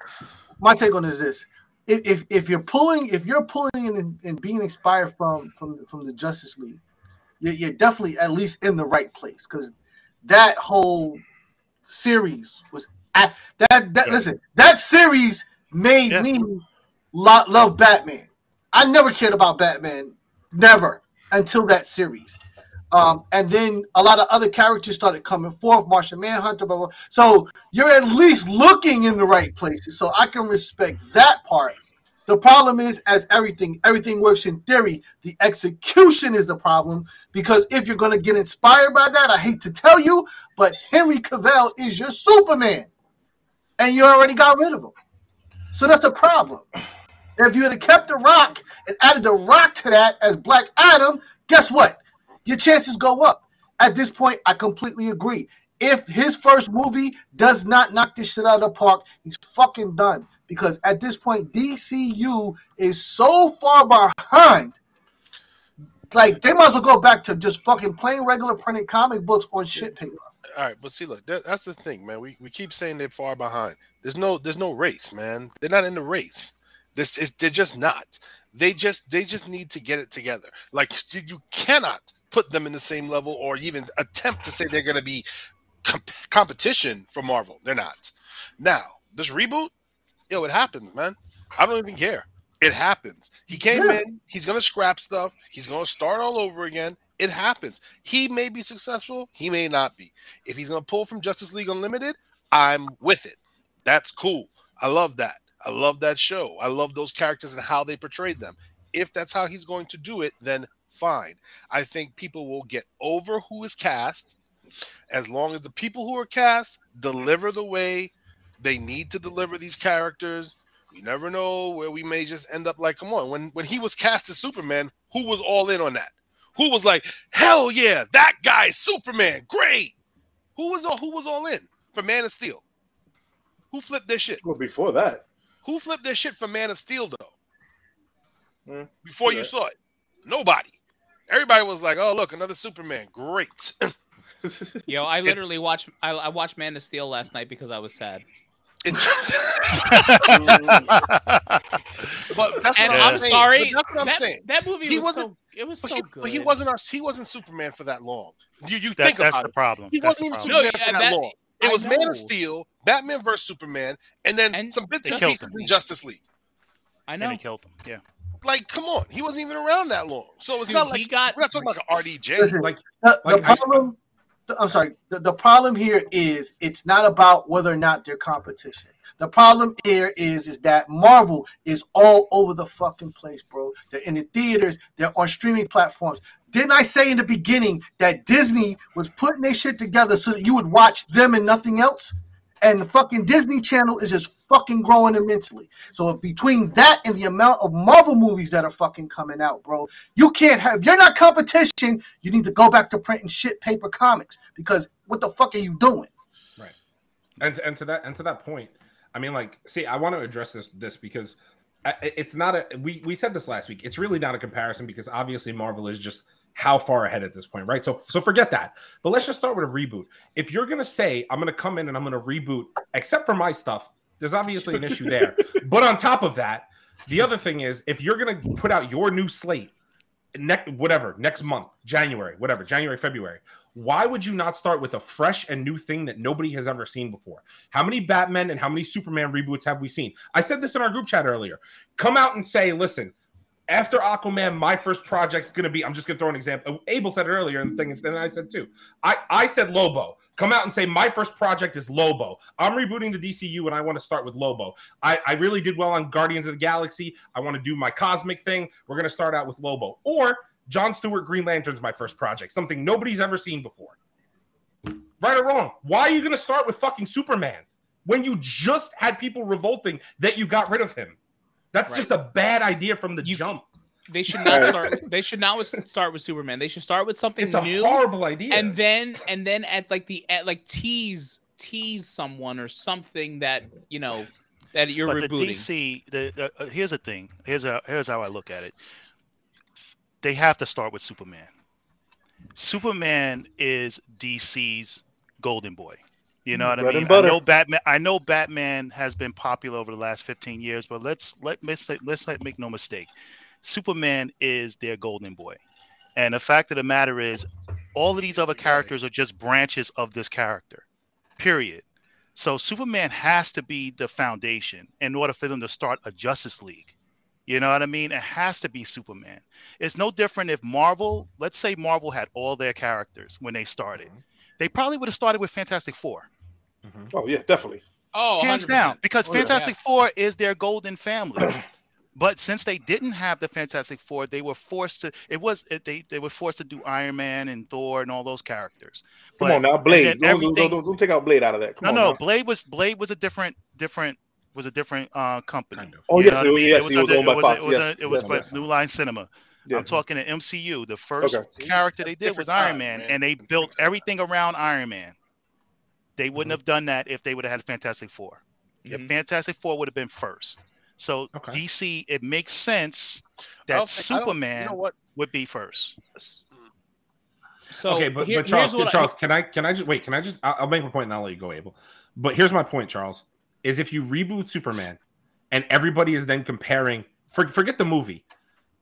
my take on it is this: if if, if you're pulling, if you're pulling and, and being inspired from from from the Justice League, you're, you're definitely at least in the right place because that whole series was at, that that Yeah. listen that series made Yeah. me lo- love Batman. I never cared about Batman, never until that series. Um, and then a lot of other characters started coming forth, Martian Manhunter, blah, blah. So you're at least looking in the right places. So I can respect that part. The problem is, as everything, everything works in theory. The execution is the problem because if you're going to get inspired by that, I hate to tell you, but Henry Cavill is your Superman, and you already got rid of him. So that's a problem. If you had kept the Rock and added the Rock to that as Black Adam, guess what? Your chances go up. At this point, I completely agree. If his first movie does not knock this shit out of the park, he's fucking done. Because at this point, DCU is so far behind. Like they might as well go back to just fucking plain regular printed comic books on shit paper. All right, but see, look, that, that's the thing, man. We, we keep saying they're far behind. There's no there's no race, man. They're not in the race. This is they're just not. They just they just need to get it together. Like you cannot put them in the same level or even attempt to say they're going to be comp- competition for Marvel. They're not. Now this reboot, yo, it happens, man. I don't even care. It happens. He came Yeah. in. He's gonna scrap stuff. He's gonna start all over again. It happens. He may be successful. He may not be. If he's gonna pull from Justice League Unlimited, I'm with it. That's cool. I love that. I love that show. I love those characters and how they portrayed them. If that's how he's going to do it, then fine. I think people will get over who is cast as long as the people who are cast deliver the way they need to deliver these characters. We never know where we may just end up like, come on, when when he was cast as Superman, who was all in on that? Who was like, hell yeah, that guy's Superman, great. Who was all who was all in for Man of Steel? Who flipped their shit? Well, before that, Who flipped their shit for Man of Steel though? Hmm, Before you saw it, nobody. Everybody was like, "Oh, look, another Superman, great." Yo, I literally watched I, I watched Man of Steel last night because I was sad. It- but that's what And Yeah. I'm sorry. That's what I'm that, saying. that movie He was wasn't- so it was But, so he, good. but he wasn't our, he wasn't Superman for that long. You you That- think that's about the it. problem. He That's wasn't even problem. No, Superman yeah, for that, that- long. It I was Man of Steel, Batman versus Superman, and then And some bits they and killed pieces him. in Justice League. I know. And know. he killed him. Yeah. Like, come on, he wasn't even around that long. So it's Dude, not he like got- we're not talking about an RDJ. Listen, Like The, the Like, I- problem, the- I'm sorry. The, the problem here is it's not about whether or not they're competition. The problem here is is that Marvel is all over the fucking place, bro. They're in the theaters. They're on streaming platforms. Didn't I say in the beginning that Disney was putting their shit together so that you would watch them and nothing else? And the fucking Disney Channel is just fucking growing immensely. So between that and the amount of Marvel movies that are fucking coming out, bro, you can't have. You're not competition, you need to go back to printing shit paper comics because what the fuck are you doing? Right. And and to that and to that point i mean like see i want to address this this because uh, it's not a we we said this last week it's really not a comparison because obviously marvel is just how far ahead at this point right? So so forget that. But let's just start with a reboot. If you're gonna say i'm gonna come in and i'm gonna reboot except for my stuff there's obviously an issue there. But on top of that the other thing is if you're gonna put out your new slate next whatever next month january whatever january february why would you not start with a fresh and new thing that nobody has ever seen before? How many batman and how many superman reboots have we seen? I said this in our group chat earlier. Come out and say listen after aquaman my first project's to be i'm just to throw an example abel said it earlier and thing and i said too i i said lobo Come out and say my first project is Lobo. I'm rebooting the DCU and I want to start with Lobo. I, I really did well on Guardians of the Galaxy. I want to do my cosmic thing. We're gonna start out with Lobo. Or John Stewart Green Lantern's my first project, something nobody's ever seen before. Right or wrong? Why are you gonna start with fucking Superman when you just had people revolting that you got rid of him? That's Right. just a bad idea from the You- jump. They should not start. They should not with- start with Superman. They should start with something It's a new, horrible idea. and then and then at like the at like tease tease someone or something that you know that you're but rebooting. the DC, the, the uh, here's the thing. Here's a, here's how I look at it. They have to start with Superman. Superman is DC's golden boy. You know what I mean? I know Batman. I know Batman has been popular over the last 15 years, but let's let let's, let's make no mistake. Superman is their golden boy, and the fact of the matter is, all of these other characters are just branches of this character. Period. So Superman has to be the foundation in order for them to start a Justice League. You know what I mean? It has to be Superman. It's no different if Marvel, let's say Marvel had all their characters when they started. They probably would have started with Fantastic Four, Oh yeah, definitely. oh, hands 100%. down, because Oh, yeah. Fantastic Four is their golden family. but since they didn't have the Fantastic Four, they were forced to. It was it, they they were forced to do Iron Man and Thor and all those characters. Come on now, Blade. then Don't, don't, don't, don't take out Blade out of that. Come No, on no, now. Blade was Blade was a different different was a different uh company. Kind of. Oh You yes, it I was, mean? yes, it was he under- owned by it was, Fox. it was, yes, a- it was yes, yes. New Line Cinema. Yeah. I'm talking to MCU. The first Okay. character they did Different was Iron Man, man. and they built everything around Iron Man. They wouldn't Mm-hmm. have done that if they would have had Fantastic 4 Mhm. If Fantastic Four would have been first. So Okay. DC, it makes sense that don't think- Superman You know what? would be first. So okay, but, here- but Charles, here's what I- Charles, can I can I just wait? Can I just? I'll, I'll make my point and I'll let you go, Abel. But here's my point, Charles: is if you reboot Superman, and everybody is then comparing, for, forget the movie.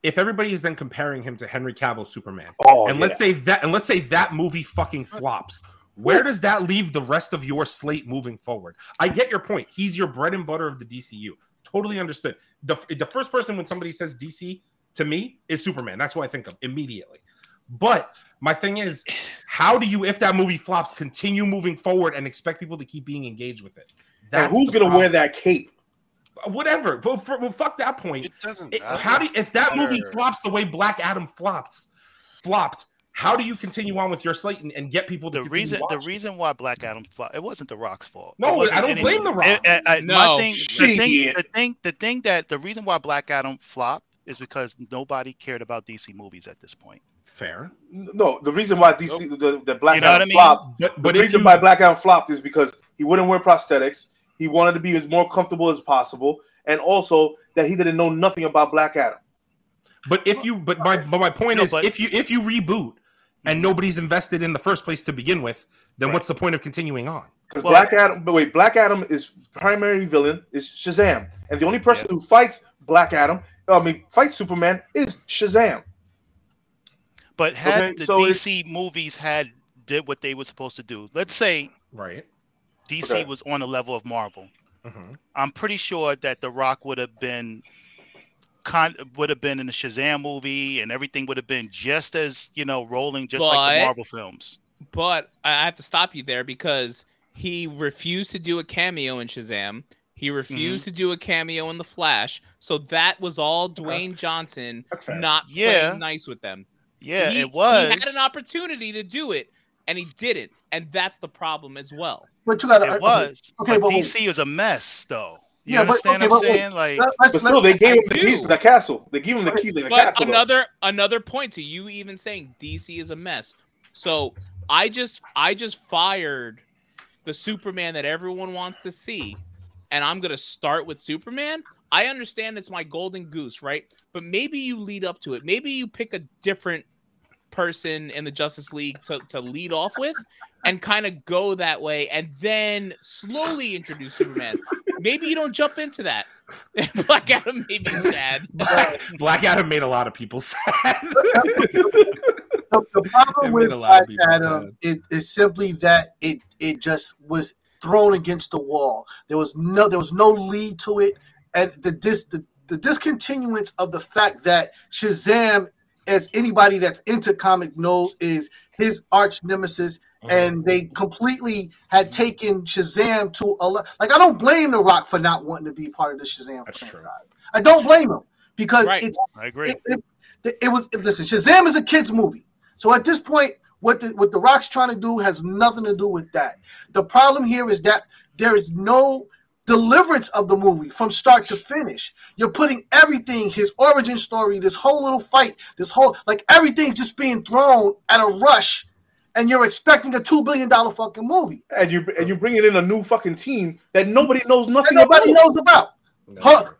If everybody is then comparing him to Henry Cavill Superman, Oh, and yeah. let's say that, and let's say that movie fucking uh, flops, where does that leave the rest of your slate moving forward? I get your point. He's your bread and butter of the DCU. Totally understood. The the first person when somebody says DC to me is Superman. That's what I think of immediately. But my thing is, how do you, if that movie flops, continue moving forward and expect people to keep being engaged with it? and who's gonna wear that cape? Whatever. But for, well, fuck that point. It doesn't. It- how do you, if that movie flops the way Black Adam flops, flopped? How do you continue on with your slate and, and get people to The continue reason the reason why Black Adam flopped, it wasn't the Rock's fault. No, I don't any- blame The Rock. It- it- I- No. my thing, the thing, the thing, the thing that the reason why Black Adam flopped is because nobody cared about DC movies at this point. Fair, No, the reason why DC the, the Black You know Adam I mean? flopped. but The but if reason you why Black Adam flopped is because he wouldn't wear prosthetics. He wanted to be as more comfortable as possible, and also that he didn't know nothing about Black Adam. But if you, but my, but my point No, is, but- if you if you reboot and mm-hmm. nobody's invested in the first place to begin with, then what's the point of continuing on? Because Well- Black Adam, but wait, Black Adam is primary villain is Shazam, and the only person who fights Black Adam, I mean, fights Superman is Shazam. But had Okay, the so it's- DC movies had did what they were supposed to do, let's say Right. DC Okay. was on the level of Marvel. Mhm. I'm pretty sure that The Rock would have been con would have been in the Shazam movie, and everything would have been just as you know rolling, just like the Marvel films. but I have to stop you there because he refused to do a cameo in Shazam. He refused Mm-hmm. to do a cameo in The Flash. So that was all Dwayne Johnson That's not Yeah. playing nice with them. Yeah, he, it was. He had an opportunity to do it, and he didn't, and that's the problem as well. But you got to. It was. Okay, but but. DC is a mess, though. You Yeah, but- understand okay, what I'm but wait. saying? Like, But still, they gave him the keys to the castle. They gave him the keys to the But castle. though. another another point to you even saying DC is a mess. So I just I just fired the Superman that everyone wants to see, and I'm gonna start with Superman. I understand it's my golden goose, right? But maybe you lead up to it. Maybe you pick a different person in the Justice League to, to lead off with and kind of go that way and then slowly introduce Superman. Maybe you don't jump into that. Black Adam may be sad. Black Adam made a lot of people sad. the, the It problem with a lot of Black Adam is, is simply that it it just was thrown against the wall. There was no there was no lead to it, and the dis the, the discontinuance of the fact that Shazam, as anybody that's into comic knows, is his arch nemesis mm-hmm. and they completely had taken Shazam to a le- like. I don't blame The Rock for not wanting to be part of the Shazam That's franchise. true. I don't blame him because Right. it's I agree. it, it, it was listen. Shazam is a kids movie, so at this point, what the, what the Rock's trying to do has nothing to do with that. The problem here is that there is no deliverance of the movie from start to finish. You're putting everything, his origin story, this whole little fight, this whole like everything's just being thrown at a rush, and you're expecting a two billion dollar fucking movie and you and you bringing in a new fucking team that nobody knows that nothing nobody about. knows about. That's Huh.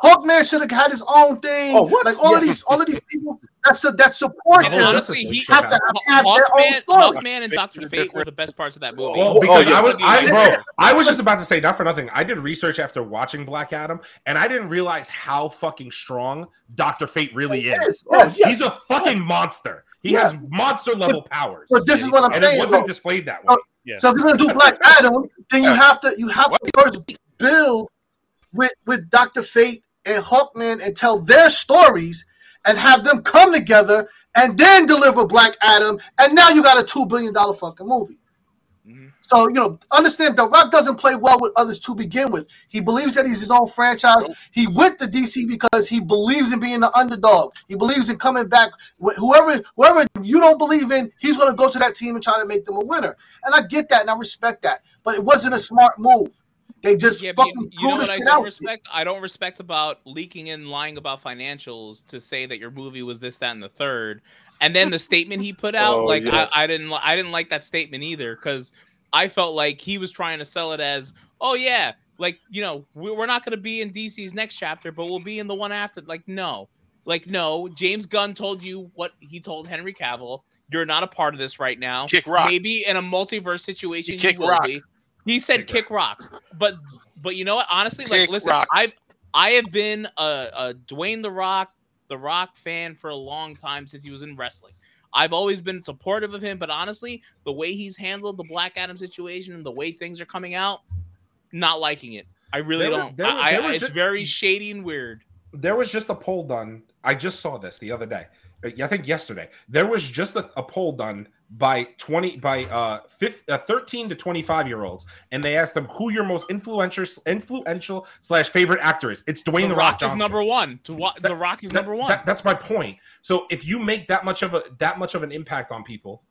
True. Hawkman should have had his own thing. Oh, what? Like all of these, all of these people that su- that support And him honestly, he League should have to have. have their own Hawkman, story. Hawkman and Doctor Fate were the best parts of that oh, movie. Well, Oh, because oh, yeah. I was, I, bro, I was just about to say, not for nothing. I did research after watching Black Adam, and I didn't realize how fucking strong Doctor Fate really Yes, is. yes, yes. He's a fucking monster. He Yeah. has monster level powers. but this is what I'm and saying, it wasn't bro. displayed that way. Oh, So if you're gonna do Black Adam, then you have to you have to first build with with Doctor Fate and Hawkman and tell their stories and have them come together and then deliver Black Adam, and now you got a two billion dollar fucking movie. Mhm. So you know, understand The Rock doesn't play well with others to begin with. He believes that he's his own franchise. He went to DC because he believes in being the underdog. He believes in coming back. Whoever, whoever you don't believe in, he's going to go to that team and try to make them a winner. And I get that and I respect that. But it wasn't a smart move. They just Yeah, but fucking you, you know what I don't respect? I don't respect about leaking and lying about financials to say that your movie was this, that, and the third. And then the statement he put out, Oh, like yes. I, I didn't, li- I didn't like that statement either because I felt like he was trying to sell it as, oh yeah, like you know, we- we're not going to be in DC's next chapter, but we'll be in the one after. Like no, like no. James Gunn told you what he told Henry Cavill. You're not a part of this right now. Kick rocks. Maybe in a multiverse situation, You kick you will rocks. be. He said Kick kick rocks, but but you know what? Honestly, like listen, rocks. I I have been a, a Dwayne the Rock the Rock fan for a long time since he was in wrestling. I've always been supportive of him, but honestly, the way he's handled the Black Adam situation and the way things are coming out, not liking it. I really There don't. there I, there I, it's just- very shady and weird. there was just a poll done. I just saw this the other day. I think yesterday. There was just a, a poll done by 20 by uh, fifth, uh 13 to 25 year olds and they asked them who your most influential influential slash favorite actor is. It's Dwayne The, the, Rock, is Johnson. number one. To wa- the Rock is That- number one. that- that's my point. So if you make that much of a that much of an impact on people,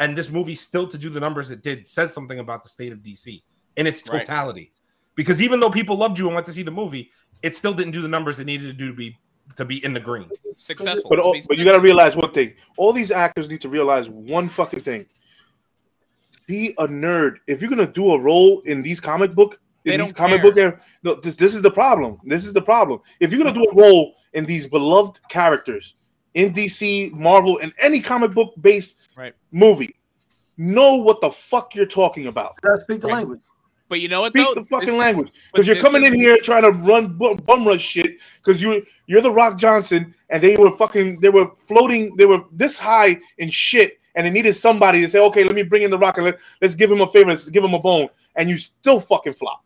and this movie still to do the numbers it did says something about the state of DC in its Right. totality. Because even though people loved you and went to see the movie, it still didn't do the numbers it needed to do to be to be in the green. Successful. But all, but you got to realize one thing. All these actors need to realize one fucking thing. Be a nerd. If you're gonna do a role in these comic book, in They these comic care. book, era- no, this this is the problem. This is the problem. If you're gonna do a role in these beloved characters in DC, Marvel, and any comic book based Right. movie, know what the fuck you're talking about. Gotta speak the Right. language. But you know what? Speak though? the fucking This language because you're coming is- in here trying to run bu- bum rush shit because you you're the Rock Johnson and they were fucking they were floating they were this high in shit and they needed somebody to say okay let me bring in the Rock and let, let's give him a favor let's give him a bone and you still fucking flop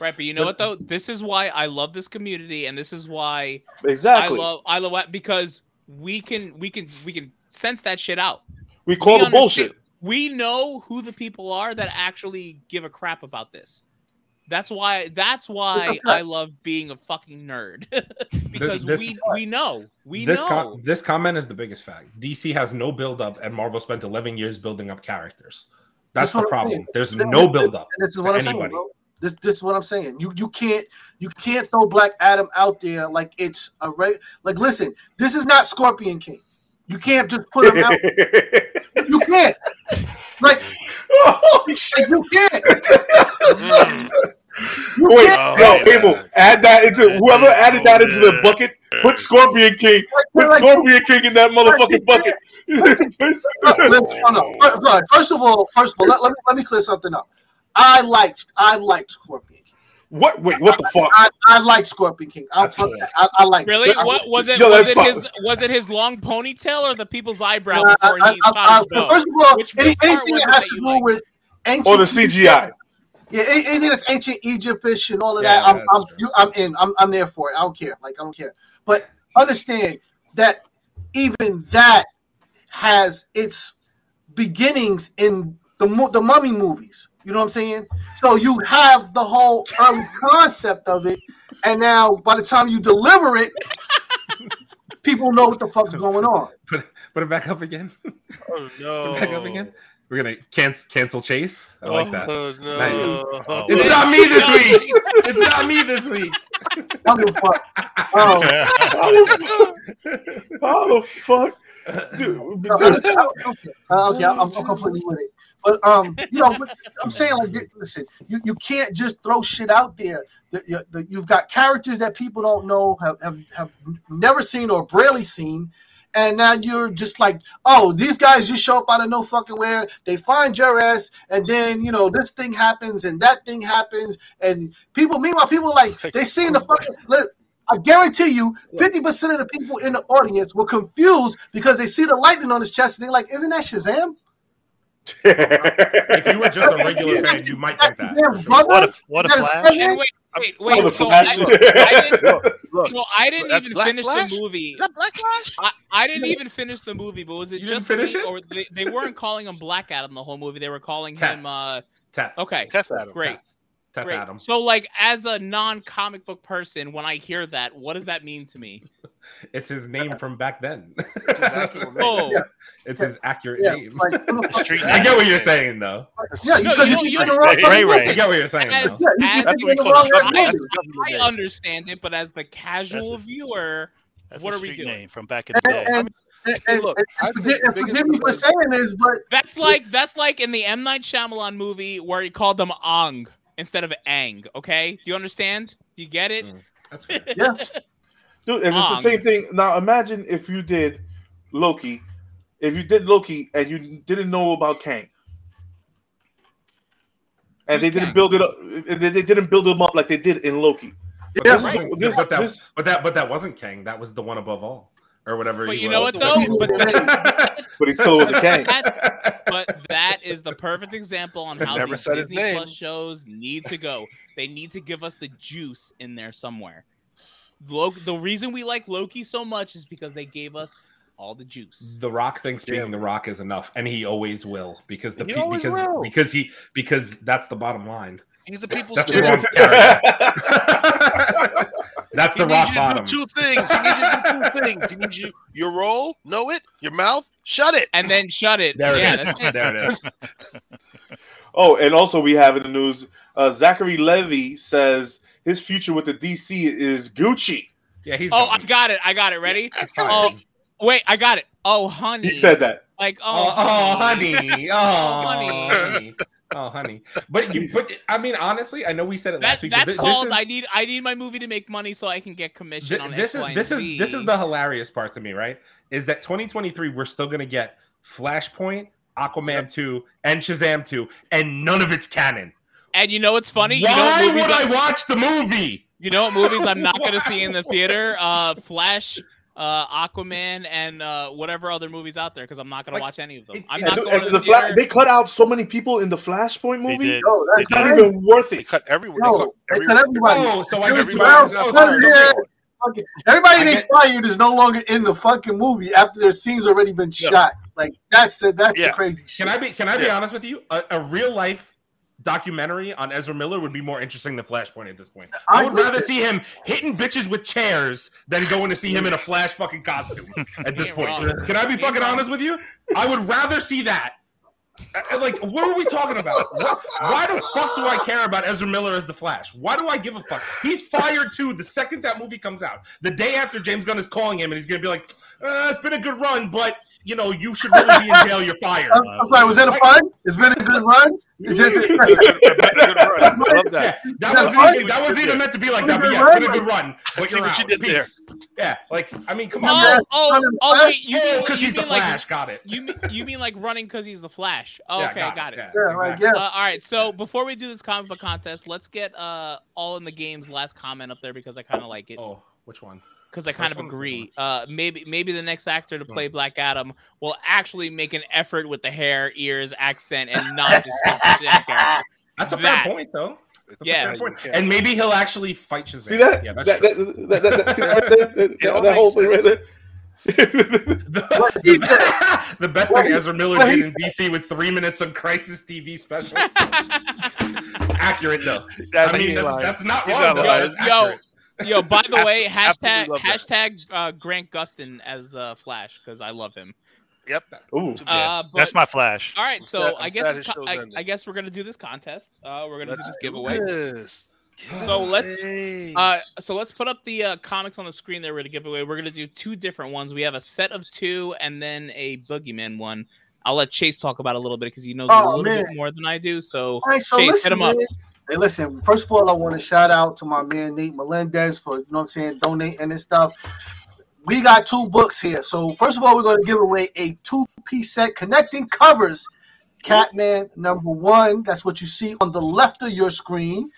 Right, but you know what though? This is why I love this community, and this is why exactly I love I love it because we can we can we can sense that shit out. we call We the understand- bullshit We know who the people are that actually give a crap about this. That's why that's why I love being a fucking nerd because this- we we know we this know. com- this comment is the biggest fact. DC has no build up, and Marvel spent 11 years building up characters. That's That's the what I'm problem. There's This- no this- build up. This is what I'm saying, bro. This this is what I'm saying. You you can't you can't throw Black Adam out there like it's a right. Like listen, this is not Scorpion King. You can't just put him out. You can't. Like, oh, like, you can't. Mm. You Wait, can't. yo, Oh, Abel, man. add that into whoever added that into the bucket. Put Scorpion King. Put Like, Scorpion King in that motherfucking bucket. Look, let's- no. First- First, first of all, first of all, let, let me let me clear something up. I liked I liked Scorpion King. What? Wait, what the fuck? I, I liked Scorpion King. I, That's fuck cool. I, I liked Really? I- What was it? Yo, was it fine. his? Was it his long ponytail or the people's eyebrow Uh, before I- he I- shot I- his first of all, any, anything that has to do liked? with ancient Or the CGI? Yeah, anything that's ancient Egyptish and all of Yeah, that, I'm, I'm, you, I'm in. I'm, I'm there for it. I don't care. Like I don't care. But understand that even that has its beginnings in the the mummy movies. You know what I'm saying? So you have the whole early concept of it, and now by the time you deliver it, people know what the fuck's going on. Put put it back up again. Oh Put no! it back up again. We're gonna cancel cancel Chase. I like that. Oh, no. Nice. Oh, It's not me this week. It's not me this week. I don't give fuck. Um, How the fuck? Dude, uh, okay, I'm, I'm completely with it. But um, you know, I'm saying like, listen, you, you can't just throw shit out there. The, you- the, you've got characters that people don't know, have, have have never seen or barely seen, and now you're just like, oh, these guys just show up out of no fucking where. They find your ass, and then you know this thing happens and that thing happens, and people. Meanwhile, people like they seen the fucking. Look, I guarantee you, fifty percent of the people in the audience were confused because they see the lightning on his chest and they're like, "Isn't that Shazam?" If you were just a regular fan, you might think that. Shazam's sure. What a what a flash! crazy. And wait, wait, wait. the So Flash. I, I didn't, Look, so I didn't even Black finish Flash? the movie. is that Black Flash? I, I didn't even finish the movie, but was it You just finish me, it? or they, they weren't calling him Black Adam the whole movie? They were calling Teth. him. uh Teth. Okay, Teth Adam. great, Teth great. Adam. So, like, as a non-comic book person, when I hear that, what does that mean to me? It's his name from back then. It's his actual name. Oh, It's his accurate Yeah, name. like, who the fuck- Street I get what you're saying, though. yeah, No, because you- you, you- you- Ray Ray. I get what you're saying. As- though. Yeah, you as keep the- the I- I understand it, but as the casual That's viewer, That's What a are we street doing? name from back in the day. And, and, and, Hey, and, look, I think forgive, the and forgive me for saying this, but that's like that's like in the M Night Shyamalan movie where he called them Ong instead of Ang. Okay, do you understand? Do you get it? Mm. That's fair. yeah, Dude, and it's the Um, same thing. Now imagine if you did Loki, if you did Loki and you didn't know about Kang. And Who's they didn't Kang? build it up and they, they didn't build him up like they did in Loki. But, Yeah, right. isn't- This- but that, this- but that, but that wasn't Kang. That was the one above all, or whatever. But he you know what though? But that's, But he still was a king. that's but that is the perfect example on how Never these Disney. Plus shows need to go. They need to give us the juice in there somewhere. Loki, the reason we like Loki so much is because they gave us all the juice. The Rock thinks being The Rock is enough, and he always will because the He pe- because will. because he because that's the bottom line. He's a people's That's the champion. wrong character. that's He the needs rock you to bottom. do two things. He needs you to do two things. He needs you your role, know it, your mouth, shut it. And then shut it. There it yeah, is. it. There it is. Oh, and also we have in the news, uh, Zachary Levi says his future with the DC is Gucci. Yeah, he's. Oh, gone. I got it. I got it. Ready? That's Oh, wait, I got it. Oh, honey. He said that. like, Oh, oh, oh, honey. Oh, honey. Honey. Oh, honey. But you, but I mean, honestly, I know we said it last week. that's thi- called. This I need. I need my movie to make money so I can get commission thi- on this X, is Y, and this is this is the hilarious part to me, right? Is that 2023 we're still gonna get Flashpoint, Aquaman 2, and Shazam 2, and none of it's canon. And you know what's funny? You know Why what would I I'm- watch the movie? You know what movies I'm not going to see in the theater? Uh, Flash, uh, Aquaman, and uh, whatever other movies out there because I'm not going Like, to watch any of them. it- I'm not And, going and to the the Fla- they cut out so many people in the Flashpoint They movie. did. Yo, that's They It's not crazy. even worth it. They it. cut everyone. Yo, they cut they cut everybody. Oh, so I Dude, Everybody to was Well, out well, there. yeah. Fucking- Everybody they fired is no longer in the fucking movie after their scenes already been Yeah. shot. Like that's the that's Yeah. the crazy shit. Can I be can I be Yeah. honest with you? A, a real life documentary on Ezra Miller would be more interesting than Flashpoint at this point. I I would agree rather with see him hitting bitches with chairs than going to see him in a Flash fucking costume at this point. wrong. Can I be Ain't fucking wrong. honest with you? I would rather see that. Uh, Like, what are we talking about? What, why the fuck do I care about Ezra Miller as the Flash? Why do I give a fuck? He's fired too the second that movie comes out. The day after James Gunn is calling him and he's gonna be like, uh, "It's been a good run, but you know you should really be in jail. You're fired." I'm, I'm sorry, was that a fun? It's been a good run. Is it? I love Yeah, that. that Yeah, wasn't right. even, that wasn't even meant to be like that, but yeah, it's been a good run. But see you're what you out. did there. Yeah, like I mean, come Oh, on, man. oh, oh, wait. You Oh, mean, because you he's the mean like Flash. Got it. you mean, you mean like running because he's the Flash? Oh, Yeah, okay, got, it. Yeah, Yeah, exactly. yeah. Uh, all right, so before we do this comic book contest, let's get uh all in the game's last comment up there because I kind of like it Oh, which one? Because I kind of one or second agree. Uh, maybe maybe the next actor to play Black Adam will actually make an effort with the hair, ears, accent, and not just speak the character. That's a That. fair point, though. That's a Yeah. fair point. Yeah. And maybe he'll actually fight Shazam. See that? Yeah, that's that, true. that, that, that, see that, right that, that whole makes thing right there. the, he the best thing he- Ezra Miller what did in DC was three minutes of Crisis TV special. Accurate though. That I mean, that's, that's not He's wrong. not though. Yo, accurate. Yo, by the way, hashtag absolutely love that. hashtag uh, Grant Gustin as uh, Flash because I love him. Yep. Ooh. Uh, but, That's my flash. all right. I'm So sad- I guess it's his co- I. I guess we're gonna do this contest. Uh, we're gonna Let's do this do giveaway. this. So let's- Uh, so let's put up the uh, comics on the screen that we're gonna give away. We're gonna do two different ones. We have a set of two, and then a Boogeyman one. I'll let Chase talk about it a little bit because he knows Oh, a little man. bit more than I do. So All right, so Chase, listen, hit him up. man. Hey, listen. First of all, I want to shout out to my man Nate Melendez for you know what I'm saying donating and stuff. We got two books here. So first of all, we're going to give away a two-piece set connecting covers. Catman number one. That's what you see on the left of your screen.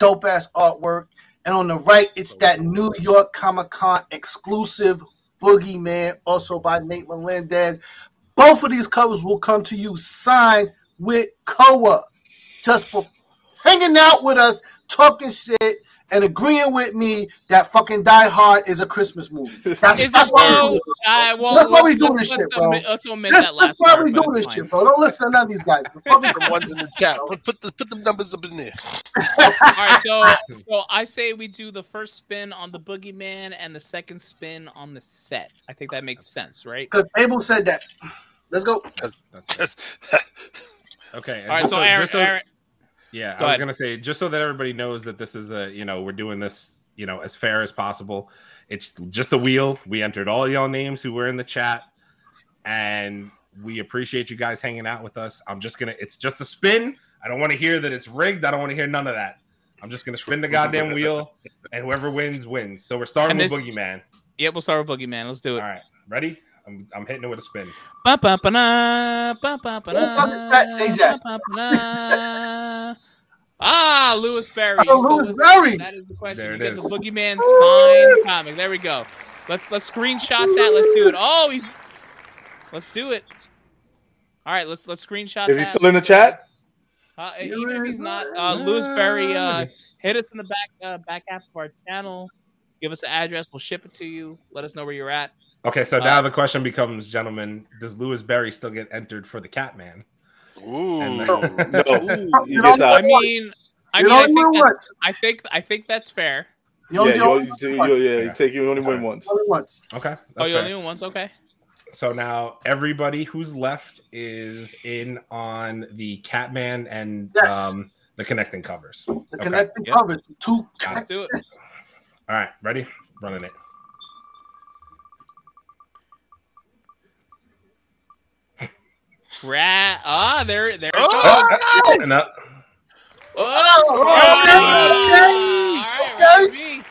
Dope ass artwork. And on the right, it's that New York Comic Con exclusive Boogeyman, also by Nate Melendez. Both of these covers will come to you signed with COA just for hanging out with us, talking shit, and agreeing with me that fucking Die Hard is a Christmas movie. That's, is that's it why we though? do it. Uh, well, That's why we let's- doing this shit, bro. omit- Let's omit That's, that that's why we but doing this shit, bro. Don't listen to none of these guys. Fuck the ones in the chat. Put, put the put the numbers up in there. All right, so so I say we do the first spin on the Boogeyman and the second spin on the set. I think that makes sense, right? Because Abel said that. Let's go. That's okay. All right, just so Aaron, just so- Aaron Yeah, Go I was ahead. gonna say just so that everybody knows that this is a you know we're doing this you know as fair as possible. It's just a wheel. We entered all y'all names who were in the chat, and we appreciate you guys hanging out with us. I'm just gonna. It's just a spin. I don't want to hear that it's rigged. I don't want to hear none of that. I'm just gonna spin the goddamn wheel, and whoever wins wins. So we're starting And with this- Boogeyman. yeah, we'll start with Boogeyman. Let's do it. All right, ready? I'm, I'm hitting it with a spin. Ba, ba, ba, na, ba, ba, ba, Who the fuck is na. Say Jack. Ah, Lewis Berry. Oh, You still Louis with- Berry. That is the question. There you get is. the Boogeyman signed comic. There we go. Let's let's screenshot that. Let's do it. Oh, he's. Let's do it. All right, let's let's screenshot Is he that. still in the chat? Uh, even if he's not, uh, Lewis Berry, uh, hit us in the back uh, back half of our channel. Give us an address. We'll ship it to you. Let us know where you're at. Okay, so now Uh, the question becomes, gentlemen, does Lewis Berry still get entered for the Catman? Ooh. And No, Ooh. You gets I mean, I mean, I think know that's. I think I think that's fair. You only yeah, you, only you, you, yeah, you take you only win once. Only once. Okay, that's oh, you fair. only won once. Okay. So now everybody who's left is in on the Catman and Yes. um, the connecting covers. The Okay. connecting Yep. covers. Two. Let's do it. All right, ready? Running it. Rat. Ah, there, there it goes. Oh! goes. And up. Oh, Oh, okay, All right, okay. Riley B.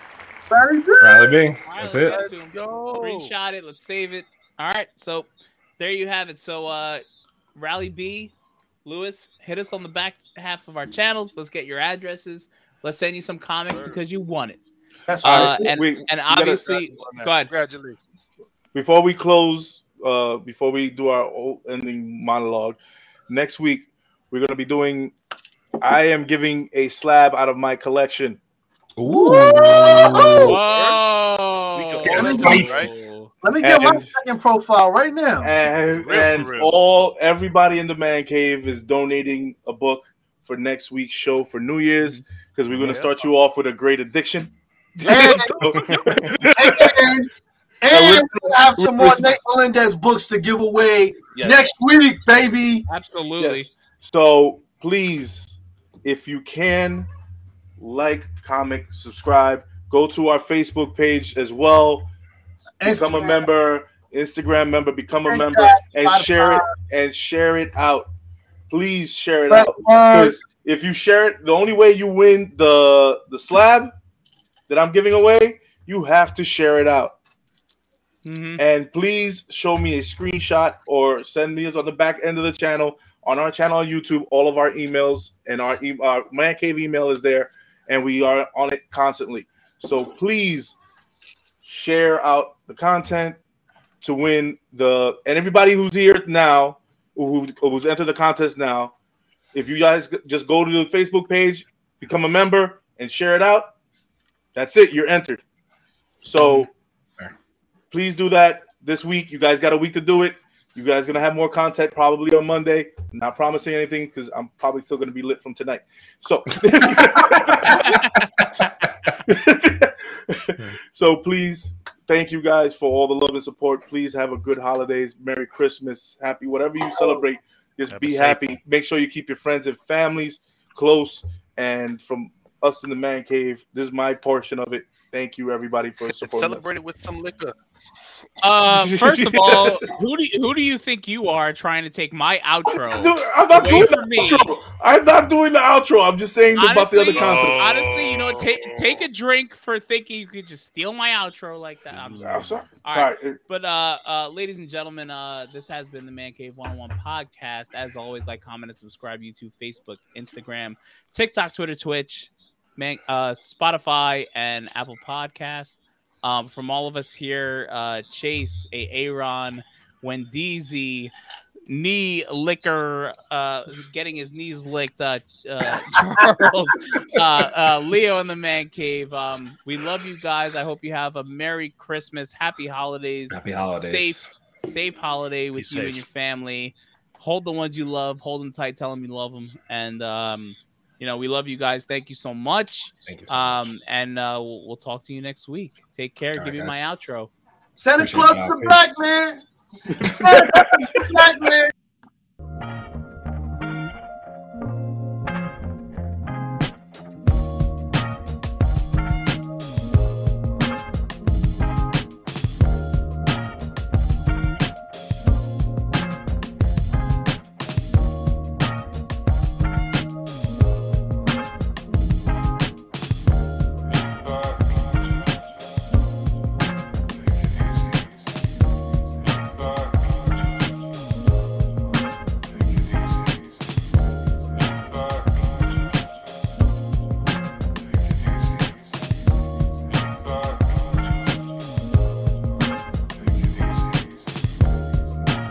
Very good. Riley B. All right, That's let's it. get to him. Let's go. Screenshot it. Let's save it. All right. So there you have it. So uh Rally B, Lewis, hit us on the back half of our channels. Let's get your addresses. Let's send you some comics Sure. because you won it. That's Uh, right. and we- and gotta- obviously, go ahead. Congratulations. before we close, uh, before we do our o- ending monologue, next week we're gonna be doing. I am giving a slab out of my collection. Ooh. Whoa! We Let's spicy. go. Let me get my second profile right now. and Real and real. all everybody in the man cave is donating a book for next week's show for New Year's because we're gonna Yeah. start you off with a great addiction. And, So- and, and we'll have some more Nate Melendez books to give away Yes. next week, baby. Absolutely. Yes. So please, if you can, like, comment, subscribe, go to our Facebook page as well. Become a member, Instagram member, become a Thank member, and Spotify. share it and share it out. Please share it Press out. one. 'Cause if you share it, the only way you win the the slab that I'm giving away, you have to share it out. Mhm. And please show me a screenshot or send me on the back end of the channel on our channel on YouTube. All of our emails and our, e- our man cave email is there, and we are on it constantly. So please share out the content to win the and everybody who's here now who, who's entered the contest now. If you guys just go to the Facebook page, become a member, and share it out, that's it. You're entered. So. Please do that. this week. You guys got a week to do it. You guys gonna have more content probably on Monday. Not promising anything because I'm probably still gonna be lit from tonight. So, so please, thank you guys for all the love and support. Please have a good holidays, Merry Christmas, happy whatever you celebrate. Just Have be a safe happy. Make sure you keep your friends and families close. And from us in the man cave, this is my portion of it. Thank you everybody for supporting. celebrate it with some liquor. Uh, first of all, who do you, who do you think you are trying to take my outro? I'm not doing the me. outro. I'm not doing the outro. I'm just saying about the other content. honestly, you know, take take a drink for thinking you could just steal my outro like that. I'm I'm sorry. sorry. All Sorry. But uh, uh, ladies and gentlemen, uh, this has been the Man Cave One on One podcast. As always, like, comment, and subscribe. YouTube, Facebook, Instagram, TikTok, Twitter, Twitch, man, uh, Spotify, and Apple Podcast. Um, from all of us here, uh, Chase, a Aaron, Wendeezy, knee licker, uh, getting his knees licked. Uh, uh, Charles, uh, uh, Leo in the man cave. Um, we love you guys. I hope you have a Merry Christmas, Happy Holidays, Happy holidays. safe, safe holiday with you and your family. Hold the ones you love, hold them tight, tell them you love them, and um, you know we love you guys. Thank you so much. Thank you so much. Um, and uh, we'll, we'll talk to you next week. Take care. All Give right, me my outro. Santa Claus y'all. is a black man. Santa Claus is a black man.